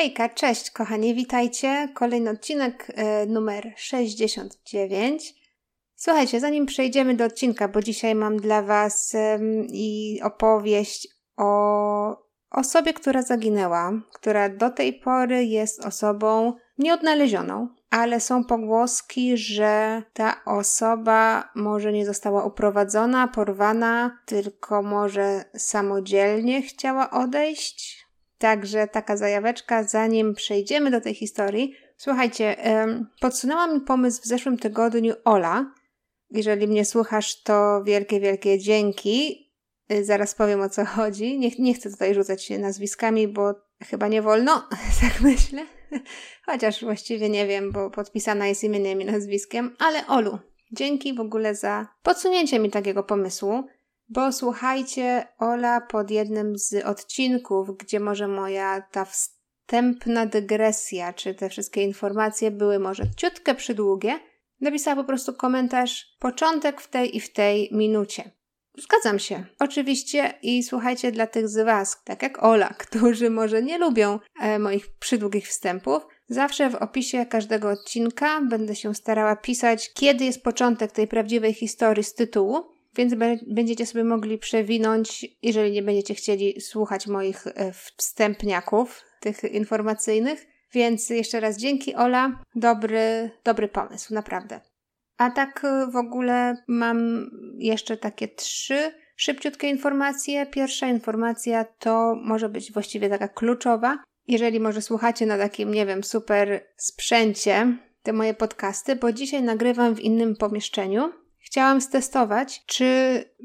Hejka, cześć kochani, witajcie. Kolejny odcinek e, numer 69. Słuchajcie, zanim przejdziemy do odcinka, bo dzisiaj mam dla Was i opowieść o osobie, która zaginęła, która do tej pory jest osobą nieodnalezioną, ale są pogłoski, że ta osoba może nie została uprowadzona, porwana, tylko może samodzielnie chciała odejść. Także taka zajaweczka, zanim przejdziemy do tej historii. Słuchajcie, podsunęła mi pomysł w zeszłym tygodniu Ola. Jeżeli mnie słuchasz, to wielkie, wielkie dzięki. Y, zaraz powiem o co chodzi. Nie, nie chcę tutaj rzucać się nazwiskami, bo chyba nie wolno, tak myślę. Chociaż właściwie nie wiem, bo podpisana jest imieniem i nazwiskiem. Ale Olu, dzięki w ogóle za podsunięcie mi takiego pomysłu. Bo słuchajcie, Ola pod jednym z odcinków, gdzie może moja ta wstępna dygresja, czy te wszystkie informacje były może ciutkę przydługie, napisała po prostu komentarz początek w tej i w tej minucie. Zgadzam się, oczywiście i słuchajcie dla tych z Was, tak jak Ola, którzy może nie lubią e, moich przydługich wstępów, zawsze w opisie każdego odcinka będę się starała pisać, kiedy jest początek tej prawdziwej historii z tytułu, więc będziecie sobie mogli przewinąć, jeżeli nie będziecie chcieli słuchać moich e, wstępniaków, tych informacyjnych. Więc jeszcze raz dzięki Ola, dobry, dobry pomysł, naprawdę. A tak e, w ogóle mam jeszcze takie trzy szybciutkie informacje. Pierwsza informacja to może być właściwie taka kluczowa. Jeżeli może słuchacie na takim, nie wiem, super sprzęcie te moje podcasty, bo dzisiaj nagrywam w innym pomieszczeniu. Chciałam stestować, czy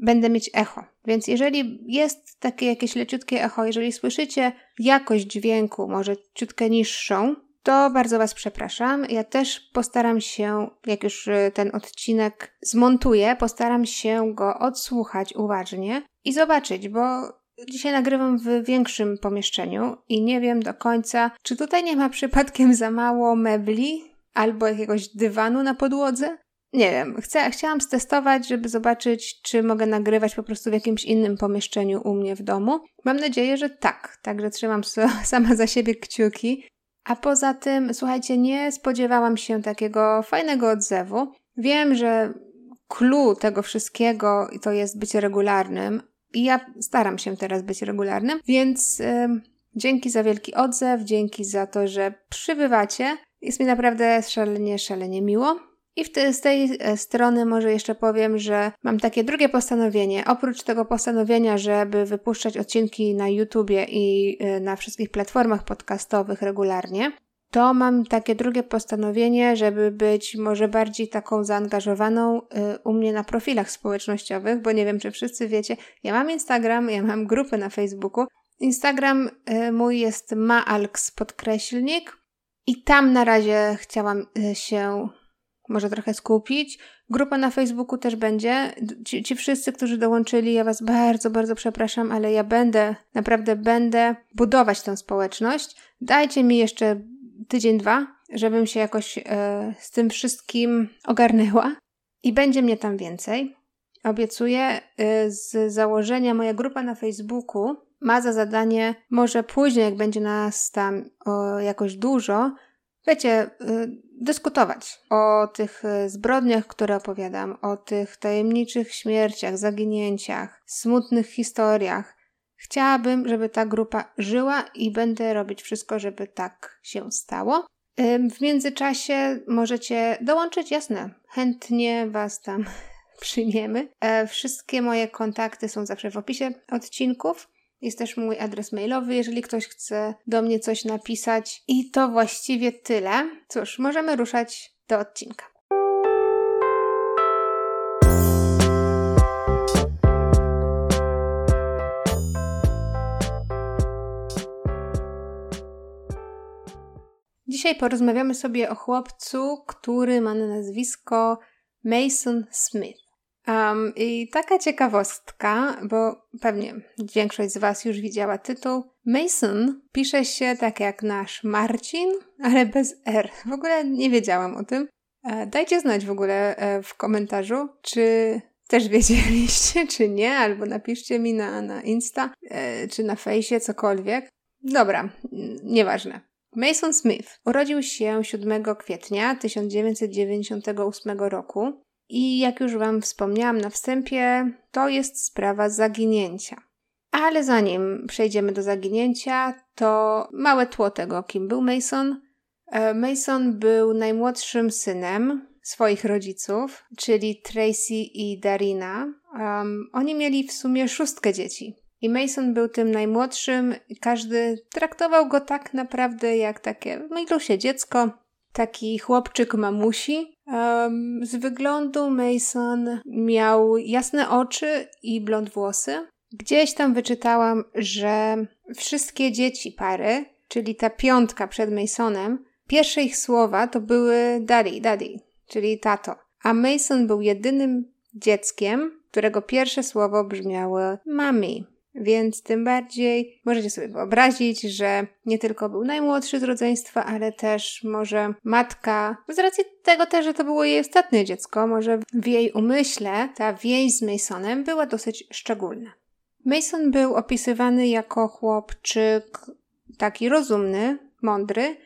będę mieć echo. Więc jeżeli jest takie jakieś leciutkie echo, jeżeli słyszycie jakość dźwięku, może ciutkę niższą, to bardzo Was przepraszam. Ja też postaram się, jak już y, ten odcinek zmontuję, postaram się go odsłuchać uważnie i zobaczyć, bo dzisiaj nagrywam w większym pomieszczeniu i nie wiem do końca, czy tutaj nie ma przypadkiem za mało mebli albo jakiegoś dywanu na podłodze. Nie wiem, chcę, chciałam stestować, żeby zobaczyć, czy mogę nagrywać po prostu w jakimś innym pomieszczeniu u mnie w domu. Mam nadzieję, że tak, także trzymam sama za siebie kciuki. A poza tym, słuchajcie, nie spodziewałam się takiego fajnego odzewu. Wiem, że clue tego wszystkiego to jest być regularnym i ja staram się teraz być regularnym, więc yy, dzięki za wielki odzew, dzięki za to, że przybywacie. Jest mi naprawdę szalenie, szalenie miło. I w te, z tej e, strony może jeszcze powiem, że mam takie drugie postanowienie. Oprócz tego postanowienia, żeby wypuszczać odcinki na YouTubie i e, na wszystkich platformach podcastowych regularnie, to mam takie drugie postanowienie, żeby być może bardziej taką zaangażowaną e, u mnie na profilach społecznościowych, bo nie wiem, czy wszyscy wiecie, ja mam Instagram, ja mam grupę na Facebooku. Instagram mój jest maalks podkreślnik i tam na razie chciałam się może trochę skupić. Grupa na Facebooku też będzie. Ci, ci, wszyscy, którzy dołączyli, ja Was bardzo, bardzo przepraszam, ale ja będę, naprawdę będę budować tę społeczność. Dajcie mi jeszcze tydzień, dwa, żebym się jakoś e, z tym wszystkim ogarnęła. I będzie mnie tam więcej. Obiecuję. E, z założenia moja grupa na Facebooku ma za zadanie, może później, jak będzie nas tam jakoś dużo, wiecie, y, dyskutować o tych y, zbrodniach, które opowiadam, o tych tajemniczych śmierciach, zaginięciach, smutnych historiach. Chciałabym, żeby ta grupa żyła i będę robić wszystko, żeby tak się stało. W międzyczasie możecie dołączyć, jasne, chętnie Was tam przyjmiemy. E, wszystkie moje kontakty są zawsze w opisie odcinków. Jest też mój adres mailowy, jeżeli ktoś chce do mnie coś napisać. I to właściwie tyle. Cóż, możemy ruszać do odcinka. Dzisiaj porozmawiamy sobie o chłopcu, który ma na nazwisko Mason Smith. Um, I taka ciekawostka, bo pewnie większość z Was już widziała tytuł. Mason pisze się tak jak nasz Marcin, ale bez R. W ogóle nie wiedziałam o tym. E, dajcie znać w ogóle e, w komentarzu, czy też wiedzieliście, czy nie, albo napiszcie mi na, na Insta, e, czy na fejsie, cokolwiek. Dobra, nieważne. Mason Smith urodził się 7 kwietnia 1998 roku i jak już Wam wspomniałam na wstępie, to jest sprawa zaginięcia. Ale zanim przejdziemy do zaginięcia, to małe tło tego, kim był Mason. E, Mason był najmłodszym synem swoich rodziców, czyli Tracy i Darina. Um, oni mieli w sumie szóstkę dzieci. I Mason był tym najmłodszym każdy traktował go tak naprawdę jak takie milusie dziecko, taki chłopczyk mamusi. Um, z wyglądu Mason miał jasne oczy i blond włosy. Gdzieś tam wyczytałam, że wszystkie dzieci pary, czyli ta piątka przed Masonem, pierwsze ich słowa to były daddy, daddy, czyli tato. A Mason był jedynym dzieckiem, którego pierwsze słowo brzmiało mami. Więc tym bardziej możecie sobie wyobrazić, że nie tylko był najmłodszy z rodzeństwa, ale też może matka, z racji tego też, że to było jej ostatnie dziecko, może w jej umyśle ta więź z Masonem była dosyć szczególna. Mason był opisywany jako chłopczyk taki rozumny, mądry,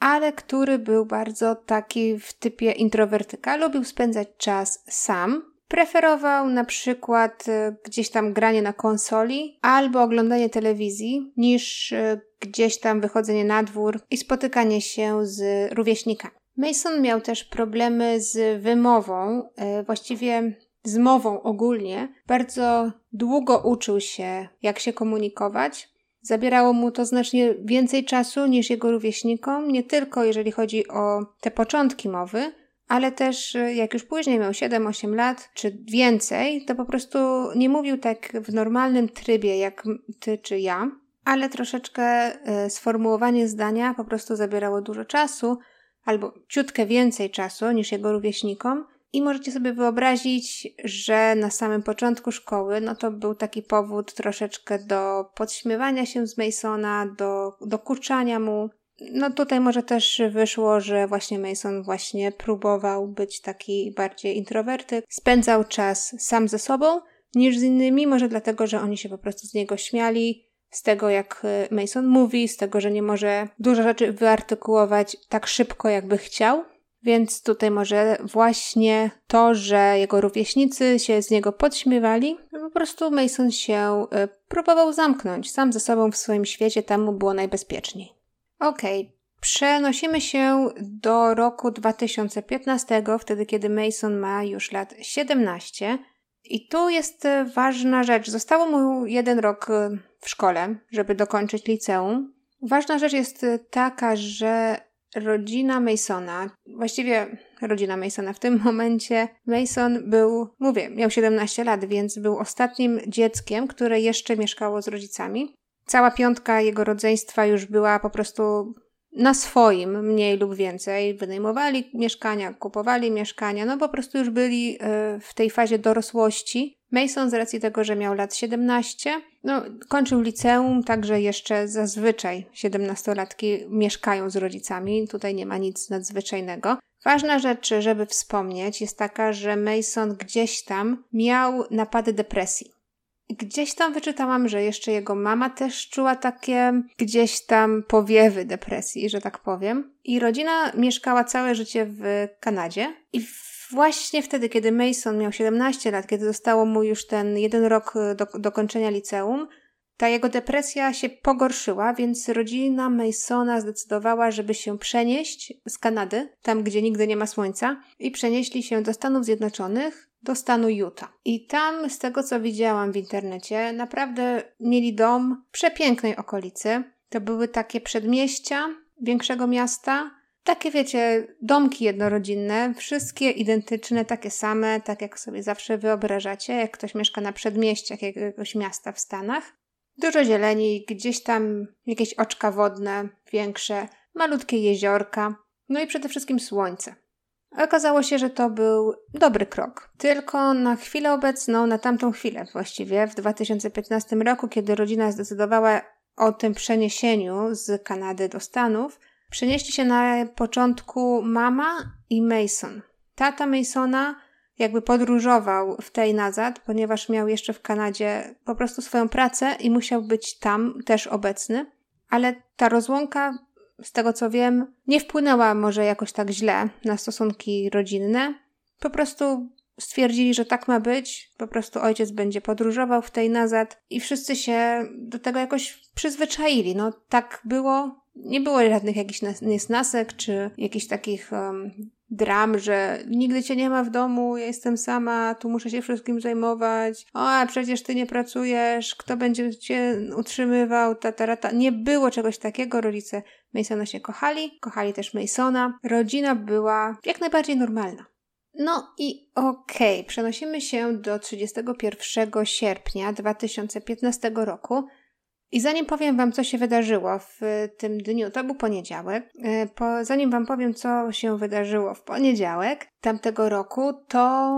ale który był bardzo taki w typie introwertyka. Lubił spędzać czas sam. Preferował na przykład e, gdzieś tam granie na konsoli albo oglądanie telewizji niż e, gdzieś tam wychodzenie na dwór i spotykanie się z rówieśnikami. Mason miał też problemy z wymową, e, właściwie z mową ogólnie. Bardzo długo uczył się, jak się komunikować. Zabierało mu to znacznie więcej czasu niż jego rówieśnikom, nie tylko jeżeli chodzi o te początki mowy, ale też e, jak już później miał 7-8 lat czy więcej, to po prostu nie mówił tak w normalnym trybie jak ty czy ja, ale troszeczkę e, sformułowanie zdania po prostu zabierało dużo czasu albo ciutkę więcej czasu niż jego rówieśnikom. I możecie sobie wyobrazić, że na samym początku szkoły, no to był taki powód troszeczkę do podśmiewania się z Masona, do, do kurczania mu. No tutaj może też wyszło, że właśnie Mason właśnie próbował być taki bardziej introwertyk, spędzał czas sam ze sobą niż z innymi, może dlatego, że oni się po prostu z niego śmiali, z tego jak Mason mówi, z tego, że nie może dużo rzeczy wyartykułować tak szybko, jakby chciał. Więc tutaj może właśnie to, że jego rówieśnicy się z niego podśmiewali, po prostu Mason się y, próbował zamknąć sam ze sobą w swoim świecie, tam mu było najbezpieczniej. Okej, okay. Przenosimy się do roku 2015, wtedy kiedy Mason ma już lat 17. I tu jest ważna rzecz. Zostało mu jeden rok y, w szkole, żeby dokończyć liceum. Ważna rzecz jest taka, że rodzina Masona, właściwie rodzina Masona w tym momencie, Mason był, mówię, miał 17 lat, więc był ostatnim dzieckiem, które jeszcze mieszkało z rodzicami. Cała piątka jego rodzeństwa już była po prostu na swoim, mniej lub więcej. Wynajmowali mieszkania, kupowali mieszkania, no po prostu już byli e, w tej fazie dorosłości. Mason z racji tego, że miał lat 17, no, kończył liceum, także jeszcze zazwyczaj 17-latki mieszkają z rodzicami. Tutaj nie ma nic nadzwyczajnego. Ważna rzecz, żeby wspomnieć, jest taka, że Mason gdzieś tam miał napady depresji. Gdzieś tam wyczytałam, że jeszcze jego mama też czuła takie gdzieś tam powiewy depresji, że tak powiem. I rodzina mieszkała całe życie w Kanadzie. I właśnie wtedy, kiedy Mason miał 17 lat, kiedy zostało mu już ten jeden rok do, do kończenia liceum, ta jego depresja się pogorszyła, więc rodzina Masona zdecydowała, żeby się przenieść z Kanady, tam gdzie nigdy nie ma słońca, i przenieśli się do Stanów Zjednoczonych, do stanu Utah. I tam, z tego co widziałam w internecie, naprawdę mieli dom w przepięknej okolicy. To były takie przedmieścia większego miasta. Takie wiecie, domki jednorodzinne, wszystkie identyczne, takie same, tak jak sobie zawsze wyobrażacie, jak ktoś mieszka na przedmieściach jakiegoś miasta w Stanach. Dużo zieleni, gdzieś tam jakieś oczka wodne, większe, malutkie jeziorka, no i przede wszystkim słońce. Okazało się, że to był dobry krok. Tylko na chwilę obecną, na tamtą chwilę właściwie, w 2015 roku, kiedy rodzina zdecydowała o tym przeniesieniu z Kanady do Stanów, przenieśli się na początku mama i Mason. Tata Masona jakby podróżował w tej nazad, ponieważ miał jeszcze w Kanadzie po prostu swoją pracę i musiał być tam też obecny. Ale ta rozłąka z tego co wiem, nie wpłynęła może jakoś tak źle na stosunki rodzinne. Po prostu stwierdzili, że tak ma być. Po prostu ojciec będzie podróżował w tej nazad i wszyscy się do tego jakoś przyzwyczaili. No tak było. Nie było żadnych jakichś niesnasek czy jakichś takich um, dram, że nigdy cię nie ma w domu, ja jestem sama, tu muszę się wszystkim zajmować. O, a przecież ty nie pracujesz, kto będzie cię utrzymywał, ta, ta, ta. Nie było czegoś takiego, rodzice Masona się kochali, kochali też Masona. Rodzina była jak najbardziej normalna. No i okej, okay, przenosimy się do 31 sierpnia 2015 roku. I zanim powiem Wam, co się wydarzyło w tym dniu, to był poniedziałek, e, po, zanim Wam powiem, co się wydarzyło w poniedziałek tamtego roku, to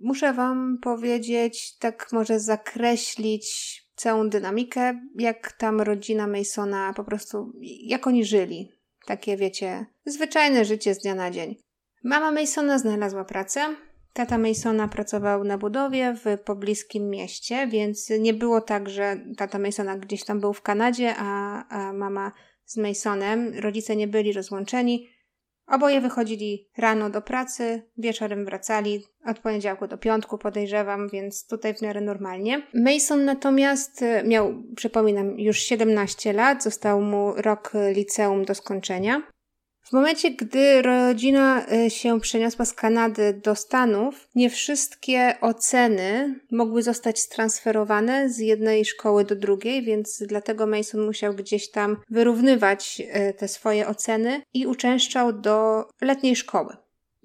muszę Wam powiedzieć, tak może zakreślić całą dynamikę, jak tam rodzina Masona po prostu, jak oni żyli. Takie, wiecie, zwyczajne życie z dnia na dzień. Mama Masona znalazła pracę. Tata Masona pracował na budowie w pobliskim mieście, więc nie było tak, że tata Masona gdzieś tam był w Kanadzie, a, a mama z Masonem. Rodzice nie byli rozłączeni. Oboje wychodzili rano do pracy, wieczorem wracali od poniedziałku do piątku, podejrzewam, więc tutaj w miarę normalnie. Mason natomiast miał, przypominam, już 17 lat, został mu rok liceum do skończenia. W momencie, gdy rodzina y, się przeniosła z Kanady do Stanów, nie wszystkie oceny mogły zostać transferowane z jednej szkoły do drugiej, więc dlatego Mason musiał gdzieś tam wyrównywać y, te swoje oceny i uczęszczał do letniej szkoły.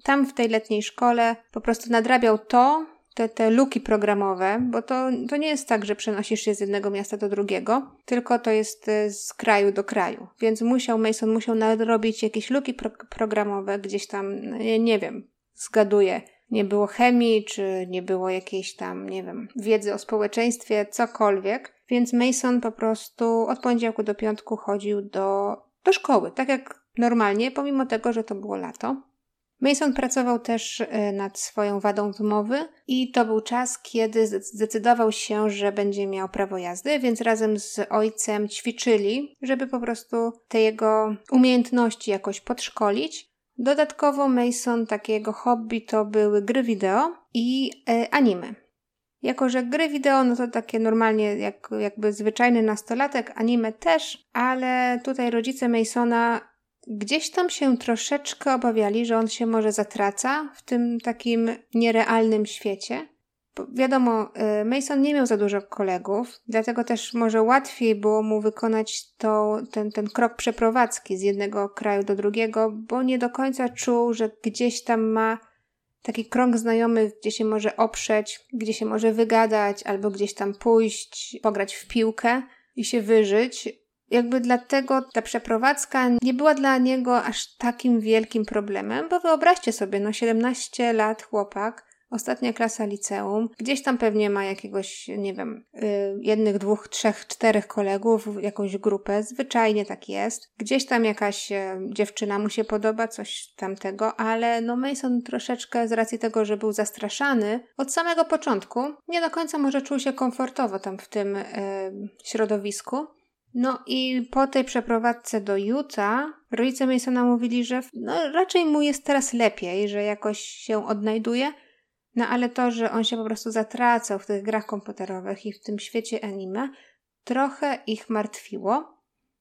Tam w tej letniej szkole po prostu nadrabiał to, te, te luki programowe, bo to, to nie jest tak, że przenosisz się z jednego miasta do drugiego, tylko to jest e, z kraju do kraju. Więc musiał, Mason musiał nadrobić jakieś luki pro programowe gdzieś tam, nie, nie wiem, zgaduję. Nie było chemii, czy nie było jakiejś tam, nie wiem, wiedzy o społeczeństwie, cokolwiek. Więc Mason po prostu od poniedziałku do piątku chodził do, do szkoły, tak jak normalnie, pomimo tego, że to było lato. Mason pracował też e, nad swoją wadą wymowy i to był czas, kiedy zdecydował się, że będzie miał prawo jazdy, więc razem z ojcem ćwiczyli, żeby po prostu te jego umiejętności jakoś podszkolić. Dodatkowo Mason takiego hobby to były gry wideo i e, anime. Jako, że gry wideo, no to takie normalnie, jak, jakby zwyczajny nastolatek, anime też, ale tutaj rodzice Masona Gdzieś tam się troszeczkę obawiali, że on się może zatraca w tym takim nierealnym świecie. Bo wiadomo, y, Mason nie miał za dużo kolegów, dlatego też może łatwiej było mu wykonać to, ten, ten krok przeprowadzki z jednego kraju do drugiego, bo nie do końca czuł, że gdzieś tam ma taki krąg znajomych, gdzie się może oprzeć, gdzie się może wygadać, albo gdzieś tam pójść, pograć w piłkę i się wyżyć, jakby dlatego ta przeprowadzka nie była dla niego aż takim wielkim problemem, bo wyobraźcie sobie, no 17 lat chłopak, ostatnia klasa liceum, gdzieś tam pewnie ma jakiegoś, nie wiem, yy, jednych, dwóch, trzech, czterech kolegów, jakąś grupę, zwyczajnie tak jest. Gdzieś tam jakaś yy, dziewczyna mu się podoba, coś tamtego, ale no Mason troszeczkę z racji tego, że był zastraszany od samego początku, nie do końca może czuł się komfortowo tam w tym yy, środowisku. No i po tej przeprowadzce do Utah rodzice Masona mówili, że no, raczej mu jest teraz lepiej, że jakoś się odnajduje, no ale to, że on się po prostu zatracał w tych grach komputerowych i w tym świecie anime, trochę ich martwiło.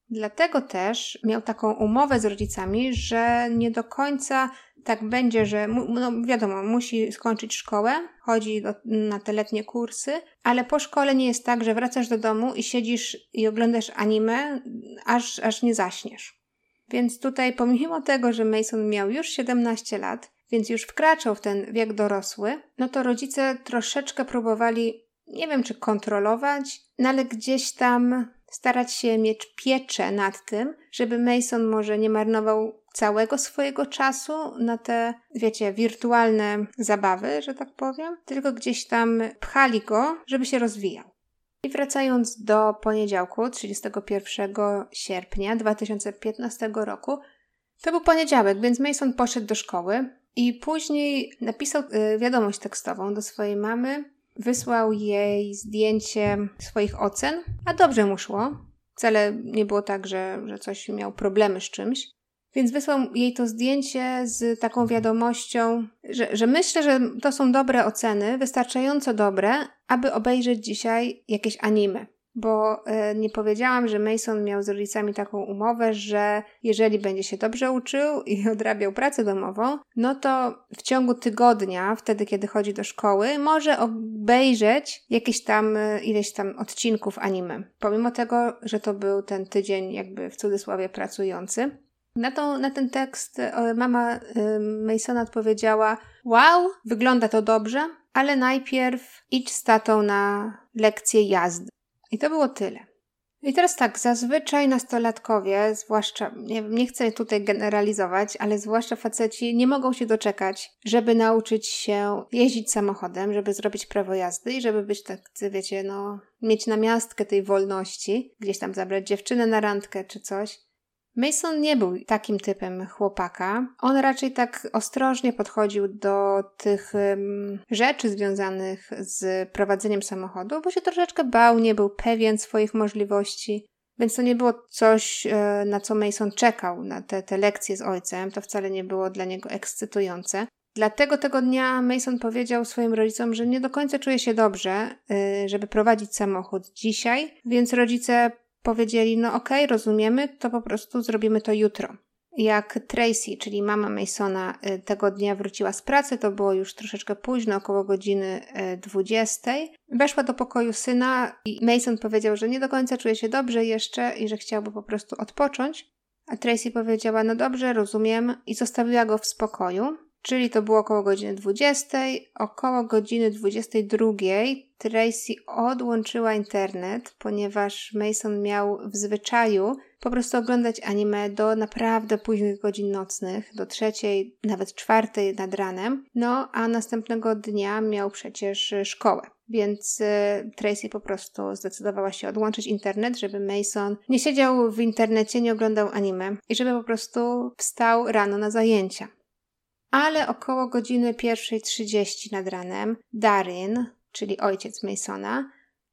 Dlatego też miał taką umowę z rodzicami, że nie do końca tak będzie, że no wiadomo, musi skończyć szkołę, chodzi do, na te letnie kursy, ale po szkole nie jest tak, że wracasz do domu i siedzisz i oglądasz anime, aż, aż nie zaśniesz. Więc tutaj, pomimo tego, że Mason miał już 17 lat, więc już wkraczał w ten wiek dorosły, no to rodzice troszeczkę próbowali, nie wiem czy kontrolować, no ale gdzieś tam starać się mieć pieczę nad tym, żeby Mason może nie marnował całego swojego czasu na te, wiecie, wirtualne zabawy, że tak powiem, tylko gdzieś tam pchali go, żeby się rozwijał. I wracając do poniedziałku, 31 sierpnia 2015 roku, to był poniedziałek, więc Mason poszedł do szkoły i później napisał y, wiadomość tekstową do swojej mamy, wysłał jej zdjęcie swoich ocen, a dobrze mu szło. Wcale nie było tak, że, że coś miał problemy z czymś. Więc wysłał jej to zdjęcie z taką wiadomością, że, że myślę, że to są dobre oceny, wystarczająco dobre, aby obejrzeć dzisiaj jakieś anime bo e, nie powiedziałam, że Mason miał z rodzicami taką umowę, że jeżeli będzie się dobrze uczył i odrabiał pracę domową, no to w ciągu tygodnia, wtedy kiedy chodzi do szkoły, może obejrzeć jakieś tam, e, ileś tam odcinków anime. Pomimo tego, że to był ten tydzień jakby w cudzysłowie pracujący. Na, na ten tekst e, mama Masona odpowiedziała: Wow, wygląda to dobrze, ale najpierw idź z tatą na lekcję jazdy. I to było tyle. I teraz tak, zazwyczaj nastolatkowie, zwłaszcza, nie, nie chcę tutaj generalizować, ale zwłaszcza faceci nie mogą się doczekać, żeby nauczyć się jeździć samochodem, żeby zrobić prawo jazdy i żeby być tak, wiecie, no, mieć na miastkę tej wolności, gdzieś tam zabrać dziewczynę na randkę czy coś. Mason nie był takim typem chłopaka. On raczej tak ostrożnie podchodził do tych um, rzeczy związanych z prowadzeniem samochodu, bo się troszeczkę bał, nie był pewien swoich możliwości. Więc to nie było coś, e, na co Mason czekał, na te, te lekcje z ojcem. To wcale nie było dla niego ekscytujące. Dlatego tego dnia Mason powiedział swoim rodzicom, że nie do końca czuje się dobrze, e, żeby prowadzić samochód dzisiaj, więc rodzice powiedzieli, no okej, okay, rozumiemy, to po prostu zrobimy to jutro. Jak Tracy, czyli mama Masona, y, tego dnia wróciła z pracy, to było już troszeczkę późno, około godziny 20. Y, Weszła do pokoju syna i Mason powiedział, że nie do końca czuje się dobrze jeszcze i że chciałby po prostu odpocząć. A Tracy powiedziała, no dobrze, rozumiem, i zostawiła go w spokoju. Czyli to było około godziny 20. Około godziny 22 Tracy odłączyła internet, ponieważ Mason miał w zwyczaju po prostu oglądać anime do naprawdę późnych godzin nocnych, do trzeciej, nawet czwartej nad ranem. No, a następnego dnia miał przecież szkołę. Więc y, Tracy po prostu zdecydowała się odłączyć internet, żeby Mason nie siedział w internecie, nie oglądał anime i żeby po prostu wstał rano na zajęcia. Ale około godziny 1.30 nad ranem Darin, czyli ojciec Masona,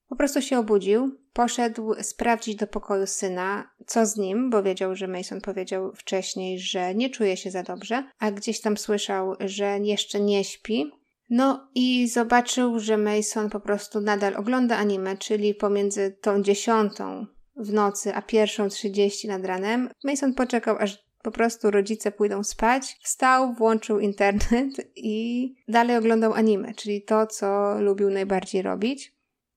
po prostu się obudził, poszedł sprawdzić do pokoju syna, co z nim, bo wiedział, że Mason powiedział wcześniej, że nie czuje się za dobrze, a gdzieś tam słyszał, że jeszcze nie śpi. No i zobaczył, że Mason po prostu nadal ogląda anime, czyli pomiędzy tą dziesiątą w nocy a pierwszą trzydzieści nad ranem. Mason poczekał, aż po prostu rodzice pójdą spać, wstał, włączył internet i dalej oglądał anime, czyli to, co lubił najbardziej robić.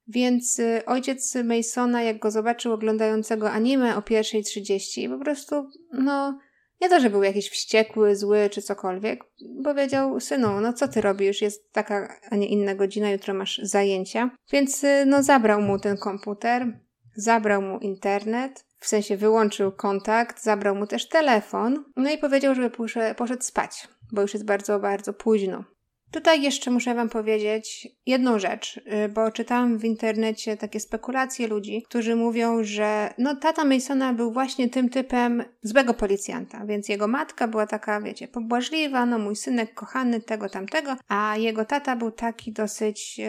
Więc y, ojciec Masona, jak go zobaczył oglądającego anime o 1.30, po prostu, no, nie to, że był jakiś wściekły, zły czy cokolwiek, powiedział, synu, no co ty robisz, jest taka, a nie inna godzina, jutro masz zajęcia. Więc, y, no, zabrał mu ten komputer, zabrał mu internet, w sensie wyłączył kontakt, zabrał mu też telefon, no i powiedział, żeby poszedł spać, bo już jest bardzo, bardzo późno. Tutaj jeszcze muszę Wam powiedzieć jedną rzecz, y, bo czytałam w internecie takie spekulacje ludzi, którzy mówią, że no tata Masona był właśnie tym typem złego policjanta, więc jego matka była taka, wiecie, pobłażliwa, no mój synek kochany, tego tamtego, a jego tata był taki dosyć,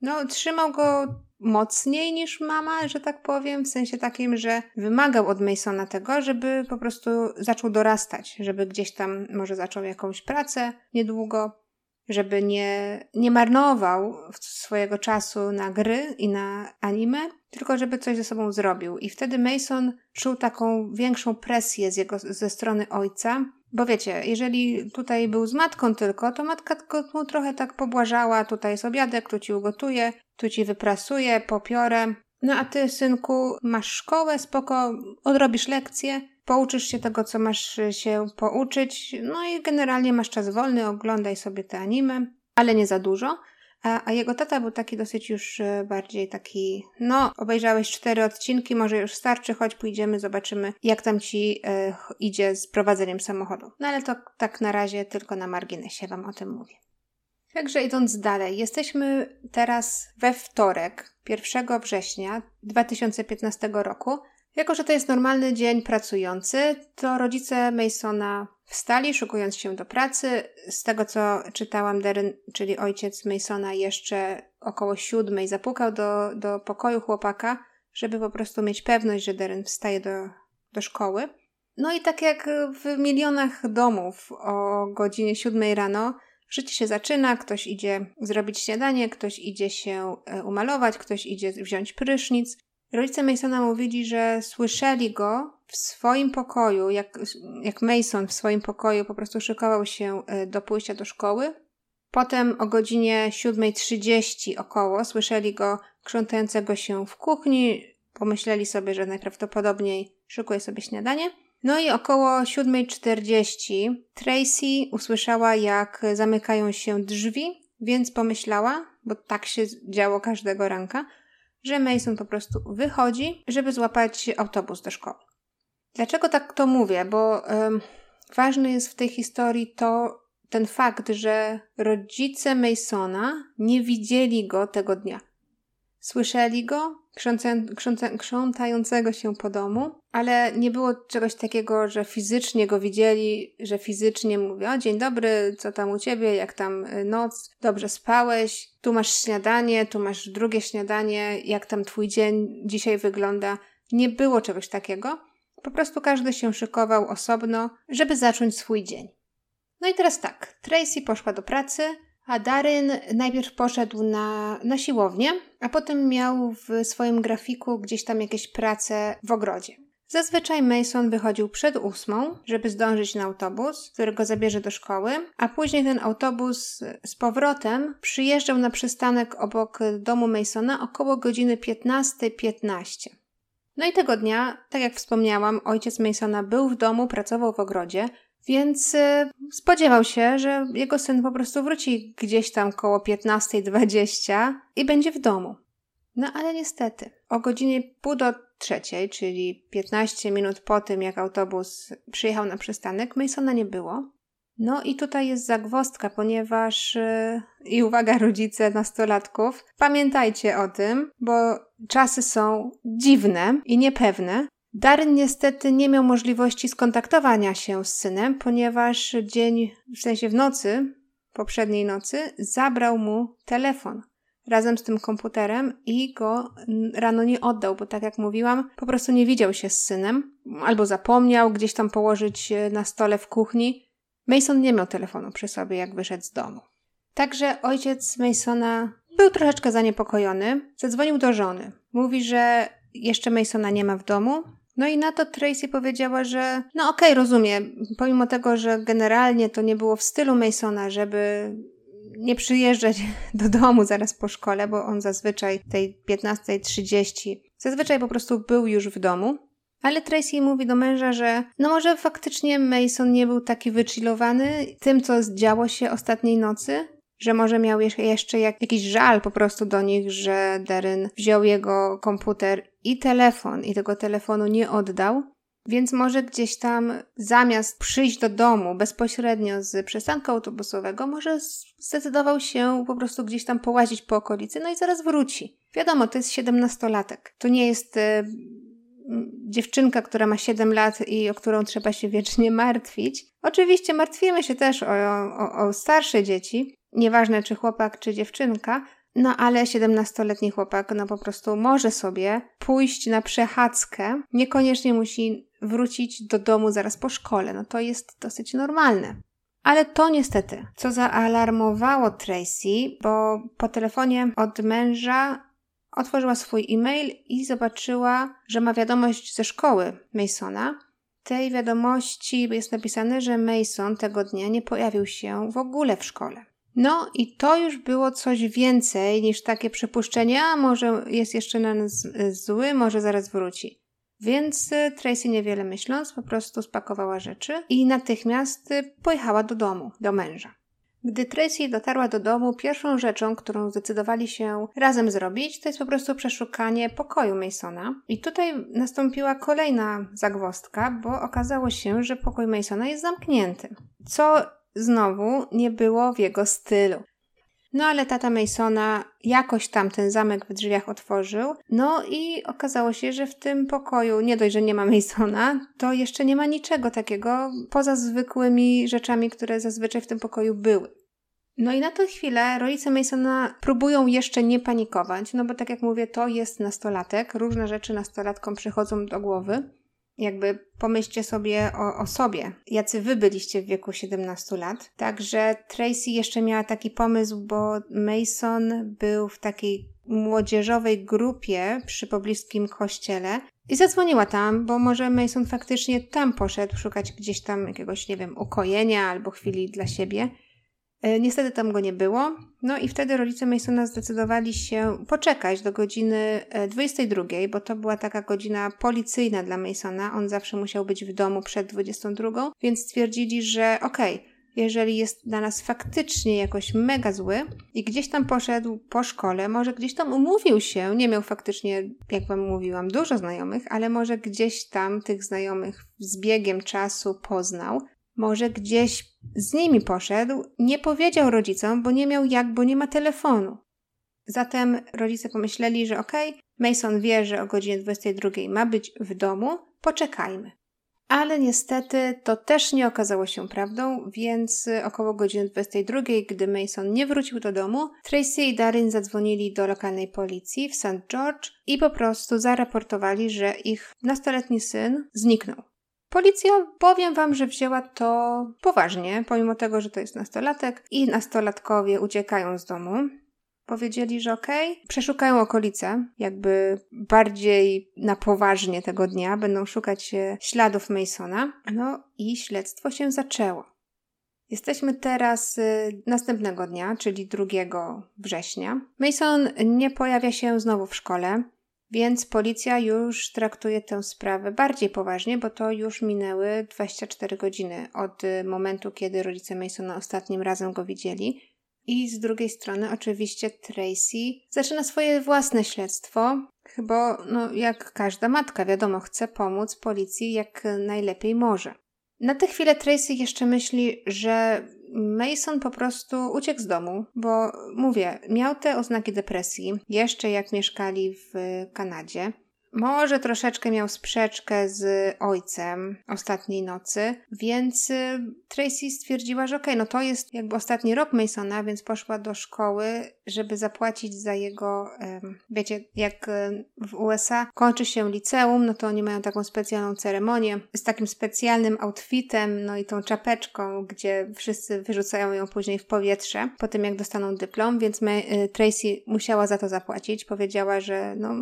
no trzymał go mocniej niż mama, że tak powiem, w sensie takim, że wymagał od Masona tego, żeby po prostu zaczął dorastać, żeby gdzieś tam może zaczął jakąś pracę niedługo, żeby nie, nie marnował swojego czasu na gry i na anime, tylko żeby coś ze sobą zrobił. I wtedy Mason czuł taką większą presję z jego, ze strony ojca, bo wiecie, jeżeli tutaj był z matką tylko, to matka mu trochę tak pobłażała, tutaj jest obiadek, tu ci ugotuje, tu ci wyprasuje, popiorę. No a ty, synku, masz szkołę, spoko, odrobisz lekcje, pouczysz się tego, co masz się pouczyć, no i generalnie masz czas wolny, oglądaj sobie te anime, ale nie za dużo. A, a, jego tata był taki dosyć już e, bardziej taki, no, obejrzałeś cztery odcinki, może już starczy, chodź pójdziemy, zobaczymy, jak tam ci e, idzie z prowadzeniem samochodu. No ale to tak na razie tylko na marginesie wam o tym mówię. Także idąc dalej, jesteśmy teraz we wtorek, 1 września 2015 roku. Jako, że to jest normalny dzień pracujący, to rodzice Masona wstali, szukując się do pracy. Z tego, co czytałam, Darren, czyli ojciec Masona, jeszcze około siódmej zapukał do, do pokoju chłopaka, żeby po prostu mieć pewność, że Darren wstaje do, do szkoły. No i tak jak w milionach domów o godzinie 7 rano, życie się zaczyna, ktoś idzie zrobić śniadanie, ktoś idzie się e, umalować, ktoś idzie wziąć prysznic. Rodzice Masona mówili, że słyszeli go w swoim pokoju, jak, jak Mason w swoim pokoju po prostu szykował się e, do pójścia do szkoły. Potem o godzinie 7.30 około słyszeli go krzątającego się w kuchni. Pomyśleli sobie, że najprawdopodobniej szykuje sobie śniadanie. No i około 7.40 Tracy usłyszała, jak zamykają się drzwi, więc pomyślała, bo tak się działo każdego ranka, że Mason po prostu wychodzi, żeby złapać autobus do szkoły. Dlaczego tak to mówię? Bo ym, ważny jest w tej historii to ten fakt, że rodzice Masona nie widzieli go tego dnia. Słyszeli go, krzątającego się po domu, ale nie było czegoś takiego, że fizycznie go widzieli, że fizycznie mówią, dzień dobry, co tam u ciebie, jak tam y, noc, dobrze spałeś, tu masz śniadanie, tu masz drugie śniadanie, jak tam twój dzień dzisiaj wygląda. Nie było czegoś takiego. Po prostu każdy się szykował osobno, żeby zacząć swój dzień. No i teraz tak, Tracy poszła do pracy, a Daryn najpierw poszedł na, na siłownię, a potem miał w swoim grafiku gdzieś tam jakieś prace w ogrodzie. Zazwyczaj Mason wychodził przed ósmą, żeby zdążyć na autobus, który go zabierze do szkoły, a później ten autobus z powrotem przyjeżdżał na przystanek obok domu Masona około godziny 15.15. .15. No i tego dnia, tak jak wspomniałam, ojciec Masona był w domu, pracował w ogrodzie, więc y, spodziewał się, że jego syn po prostu wróci gdzieś tam koło 15.20 i będzie w domu. No ale niestety, o godzinie pół do trzeciej, czyli 15 minut po tym, jak autobus przyjechał na przystanek, Masona nie było. No i tutaj jest zagwostka, ponieważ yy, i uwaga rodzice nastolatków, pamiętajcie o tym, bo czasy są dziwne i niepewne, Darren niestety nie miał możliwości skontaktowania się z synem, ponieważ dzień, w sensie w nocy, poprzedniej nocy, zabrał mu telefon razem z tym komputerem i go rano nie oddał, bo tak jak mówiłam, po prostu nie widział się z synem, albo zapomniał gdzieś tam położyć na stole w kuchni. Mason nie miał telefonu przy sobie, jak wyszedł z domu. Także ojciec Masona był troszeczkę zaniepokojony. Zadzwonił do żony. Mówi, że jeszcze Masona nie ma w domu, no i na to Tracy powiedziała, że no okej, okay, rozumiem. Pomimo tego, że generalnie to nie było w stylu Masona, żeby nie przyjeżdżać do domu zaraz po szkole, bo on zazwyczaj tej 15.30 zazwyczaj po prostu był już w domu. Ale Tracy mówi do męża, że no może faktycznie Mason nie był taki wychillowany tym, co działo się ostatniej nocy, że może miał jeszcze jakiś żal po prostu do nich, że Darren wziął jego komputer i telefon i tego telefonu nie oddał. Więc może gdzieś tam zamiast przyjść do domu bezpośrednio z przystanku autobusowego, może zdecydował się po prostu gdzieś tam połazić po okolicy, no i zaraz wróci. Wiadomo, to jest siedemnastolatek. To nie jest e, dziewczynka, która ma 7 lat i o którą trzeba się wiecznie martwić. Oczywiście martwimy się też o, o, o starsze dzieci, nieważne czy chłopak, czy dziewczynka, no ale 17-letni chłopak no po prostu może sobie pójść na przechadzkę, niekoniecznie musi wrócić do domu zaraz po szkole. No to jest dosyć normalne. Ale to niestety, co zaalarmowało Tracy, bo po telefonie od męża otworzyła swój e-mail i zobaczyła, że ma wiadomość ze szkoły Masona. Tej wiadomości jest napisane, że Mason tego dnia nie pojawił się w ogóle w szkole. No i to już było coś więcej niż takie przypuszczenie, a może jest jeszcze na nas zły, może zaraz wróci. Więc y, Tracy niewiele myśląc, po prostu spakowała rzeczy i natychmiast y, pojechała do domu, do męża. Gdy Tracy dotarła do domu, pierwszą rzeczą, którą zdecydowali się razem zrobić, to jest po prostu przeszukanie pokoju Masona. I tutaj nastąpiła kolejna zagwostka, bo okazało się, że pokój Masona jest zamknięty. Co znowu nie było w jego stylu. No ale tata Masona jakoś tam ten zamek w drzwiach otworzył. No i okazało się, że w tym pokoju nie dość, że nie ma Masona, to jeszcze nie ma niczego takiego poza zwykłymi rzeczami, które zazwyczaj w tym pokoju były. No i na tę chwilę rodzice Masona próbują jeszcze nie panikować, no bo tak jak mówię, to jest nastolatek, różne rzeczy nastolatkom przychodzą do głowy. Jakby pomyślcie sobie o, o sobie, jacy wy byliście w wieku 17 lat. Także Tracy jeszcze miała taki pomysł, bo Mason był w takiej młodzieżowej grupie przy pobliskim kościele i zadzwoniła tam, bo może Mason faktycznie tam poszedł szukać gdzieś tam jakiegoś, nie wiem, ukojenia albo chwili dla siebie. E, niestety tam go nie było. No i wtedy rodzice Masona zdecydowali się poczekać do godziny 22, e, bo to była taka godzina policyjna dla Masona. On zawsze musiał być w domu przed 22, więc stwierdzili, że okej, okay, jeżeli jest dla nas faktycznie jakoś mega zły i gdzieś tam poszedł po szkole, może gdzieś tam umówił się, nie miał faktycznie, jak wam mówiłam, dużo znajomych, ale może gdzieś tam tych znajomych z biegiem czasu poznał, może gdzieś z nimi poszedł, nie powiedział rodzicom, bo nie miał jak, bo nie ma telefonu. Zatem rodzice pomyśleli, że okej, okay, Mason wie, że o godzinie 22 ma być w domu, poczekajmy. Ale niestety to też nie okazało się prawdą, więc około godziny 22, gdy Mason nie wrócił do domu, Tracy i Darin zadzwonili do lokalnej policji w St. George i po prostu zaraportowali, że ich nastoletni syn zniknął. Policja, powiem wam, że wzięła to poważnie, pomimo tego, że to jest nastolatek i nastolatkowie uciekają z domu. Powiedzieli, że okej, okay, przeszukają okolice, jakby bardziej na poważnie tego dnia, będą szukać śladów Masona. No i śledztwo się zaczęło. Jesteśmy teraz y, następnego dnia, czyli 2 września. Mason nie pojawia się znowu w szkole. Więc policja już traktuje tę sprawę bardziej poważnie, bo to już minęły 24 godziny od y, momentu, kiedy rodzice Masona ostatnim razem go widzieli. I z drugiej strony, oczywiście, Tracy zaczyna swoje własne śledztwo, chyba, no, jak każda matka, wiadomo, chce pomóc policji jak najlepiej może. Na tę chwilę Tracy jeszcze myśli, że Mason po prostu uciekł z domu, bo mówię, miał te oznaki depresji jeszcze jak mieszkali w Kanadzie. Może troszeczkę miał sprzeczkę z ojcem ostatniej nocy, więc y, Tracy stwierdziła, że okej, okay, no to jest jakby ostatni rok Masona, więc poszła do szkoły, żeby zapłacić za jego, wiecie, jak y, w USA kończy się liceum, no to oni mają taką specjalną ceremonię z takim specjalnym outfitem, no i tą czapeczką, gdzie wszyscy wyrzucają ją później w powietrze, po tym jak dostaną dyplom, więc y, Tracy musiała za to zapłacić. Powiedziała, że no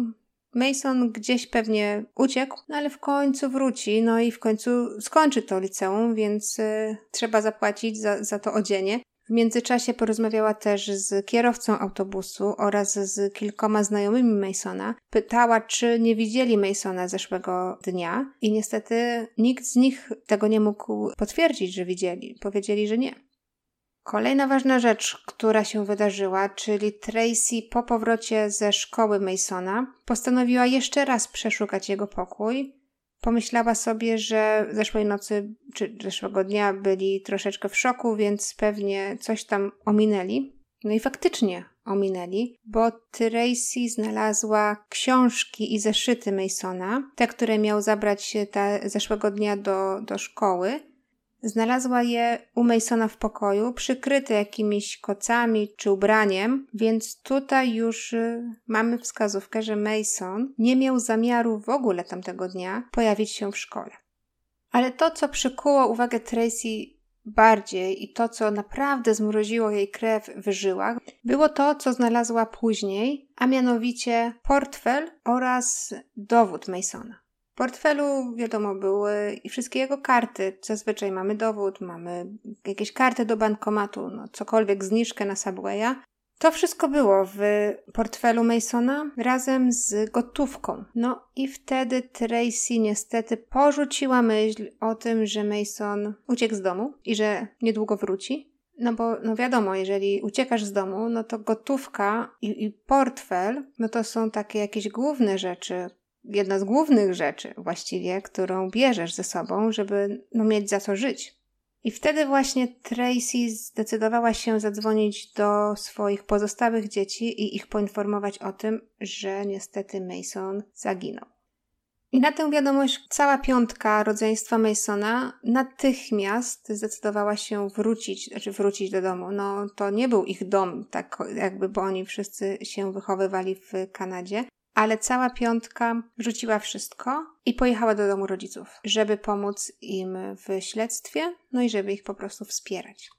Mason gdzieś pewnie uciekł, no ale w końcu wróci, no i w końcu skończy to liceum, więc y, trzeba zapłacić za, za to odzienie. W międzyczasie porozmawiała też z kierowcą autobusu oraz z kilkoma znajomymi Masona. Pytała, czy nie widzieli Masona zeszłego dnia i niestety nikt z nich tego nie mógł potwierdzić, że widzieli. Powiedzieli, że nie. Kolejna ważna rzecz, która się wydarzyła, czyli Tracy po powrocie ze szkoły Masona postanowiła jeszcze raz przeszukać jego pokój. Pomyślała sobie, że zeszłej nocy czy zeszłego dnia byli troszeczkę w szoku, więc pewnie coś tam ominęli. No i faktycznie ominęli, bo Tracy znalazła książki i zeszyty Masona, te, które miał zabrać ta, zeszłego dnia do, do szkoły Znalazła je u Masona w pokoju, przykryte jakimiś kocami czy ubraniem, więc tutaj już y, mamy wskazówkę, że Mason nie miał zamiaru w ogóle tamtego dnia pojawić się w szkole. Ale to, co przykuło uwagę Tracy bardziej i to, co naprawdę zmroziło jej krew w żyłach, było to, co znalazła później, a mianowicie portfel oraz dowód Masona portfelu, wiadomo, były i wszystkie jego karty. Zazwyczaj mamy dowód, mamy jakieś karty do bankomatu, no cokolwiek, zniżkę na Subwaya. To wszystko było w portfelu Masona razem z gotówką. No i wtedy Tracy niestety porzuciła myśl o tym, że Mason uciekł z domu i że niedługo wróci. No bo, no wiadomo, jeżeli uciekasz z domu, no to gotówka i, i portfel, no to są takie jakieś główne rzeczy, jedna z głównych rzeczy właściwie, którą bierzesz ze sobą, żeby no, mieć za co żyć. I wtedy właśnie Tracy zdecydowała się zadzwonić do swoich pozostałych dzieci i ich poinformować o tym, że niestety Mason zaginął. I na tę wiadomość cała piątka rodzeństwa Masona natychmiast zdecydowała się wrócić, znaczy wrócić do domu. No to nie był ich dom, tak jakby, bo oni wszyscy się wychowywali w Kanadzie, ale cała piątka rzuciła wszystko i pojechała do domu rodziców, żeby pomóc im w śledztwie, no i żeby ich po prostu wspierać.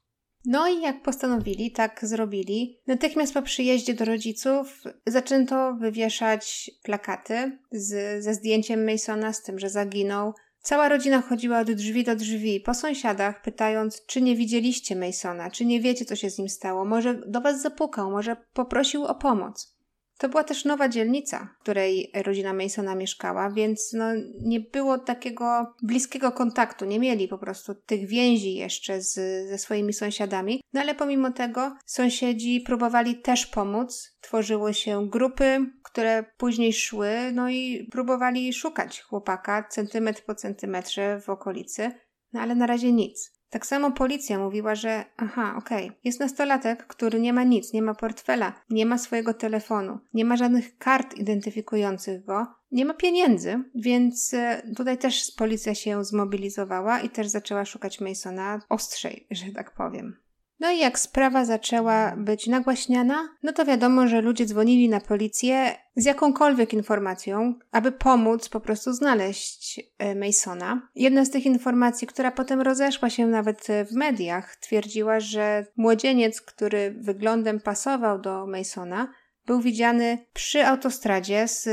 No i jak postanowili, tak zrobili. Natychmiast po przyjeździe do rodziców zaczęto wywieszać plakaty z, ze zdjęciem Masona z tym, że zaginął. Cała rodzina chodziła od drzwi do drzwi, po sąsiadach, pytając, czy nie widzieliście Masona, czy nie wiecie, co się z nim stało, może do was zapukał, może poprosił o pomoc. To była też nowa dzielnica, w której rodzina Masona mieszkała, więc no, nie było takiego bliskiego kontaktu, nie mieli po prostu tych więzi jeszcze z, ze swoimi sąsiadami. No ale pomimo tego sąsiedzi próbowali też pomóc. Tworzyły się grupy, które później szły, no i próbowali szukać chłopaka centymetr po centymetrze w okolicy, no ale na razie nic. Tak samo policja mówiła, że aha, okej, okay, jest nastolatek, który nie ma nic, nie ma portfela, nie ma swojego telefonu, nie ma żadnych kart identyfikujących go, nie ma pieniędzy, więc e, tutaj też policja się zmobilizowała i też zaczęła szukać Masona ostrzej, że tak powiem. No i jak sprawa zaczęła być nagłaśniana, no to wiadomo, że ludzie dzwonili na policję z jakąkolwiek informacją, aby pomóc po prostu znaleźć e, Masona. Jedna z tych informacji, która potem rozeszła się nawet w mediach, twierdziła, że młodzieniec, który wyglądem pasował do Masona, był widziany przy autostradzie z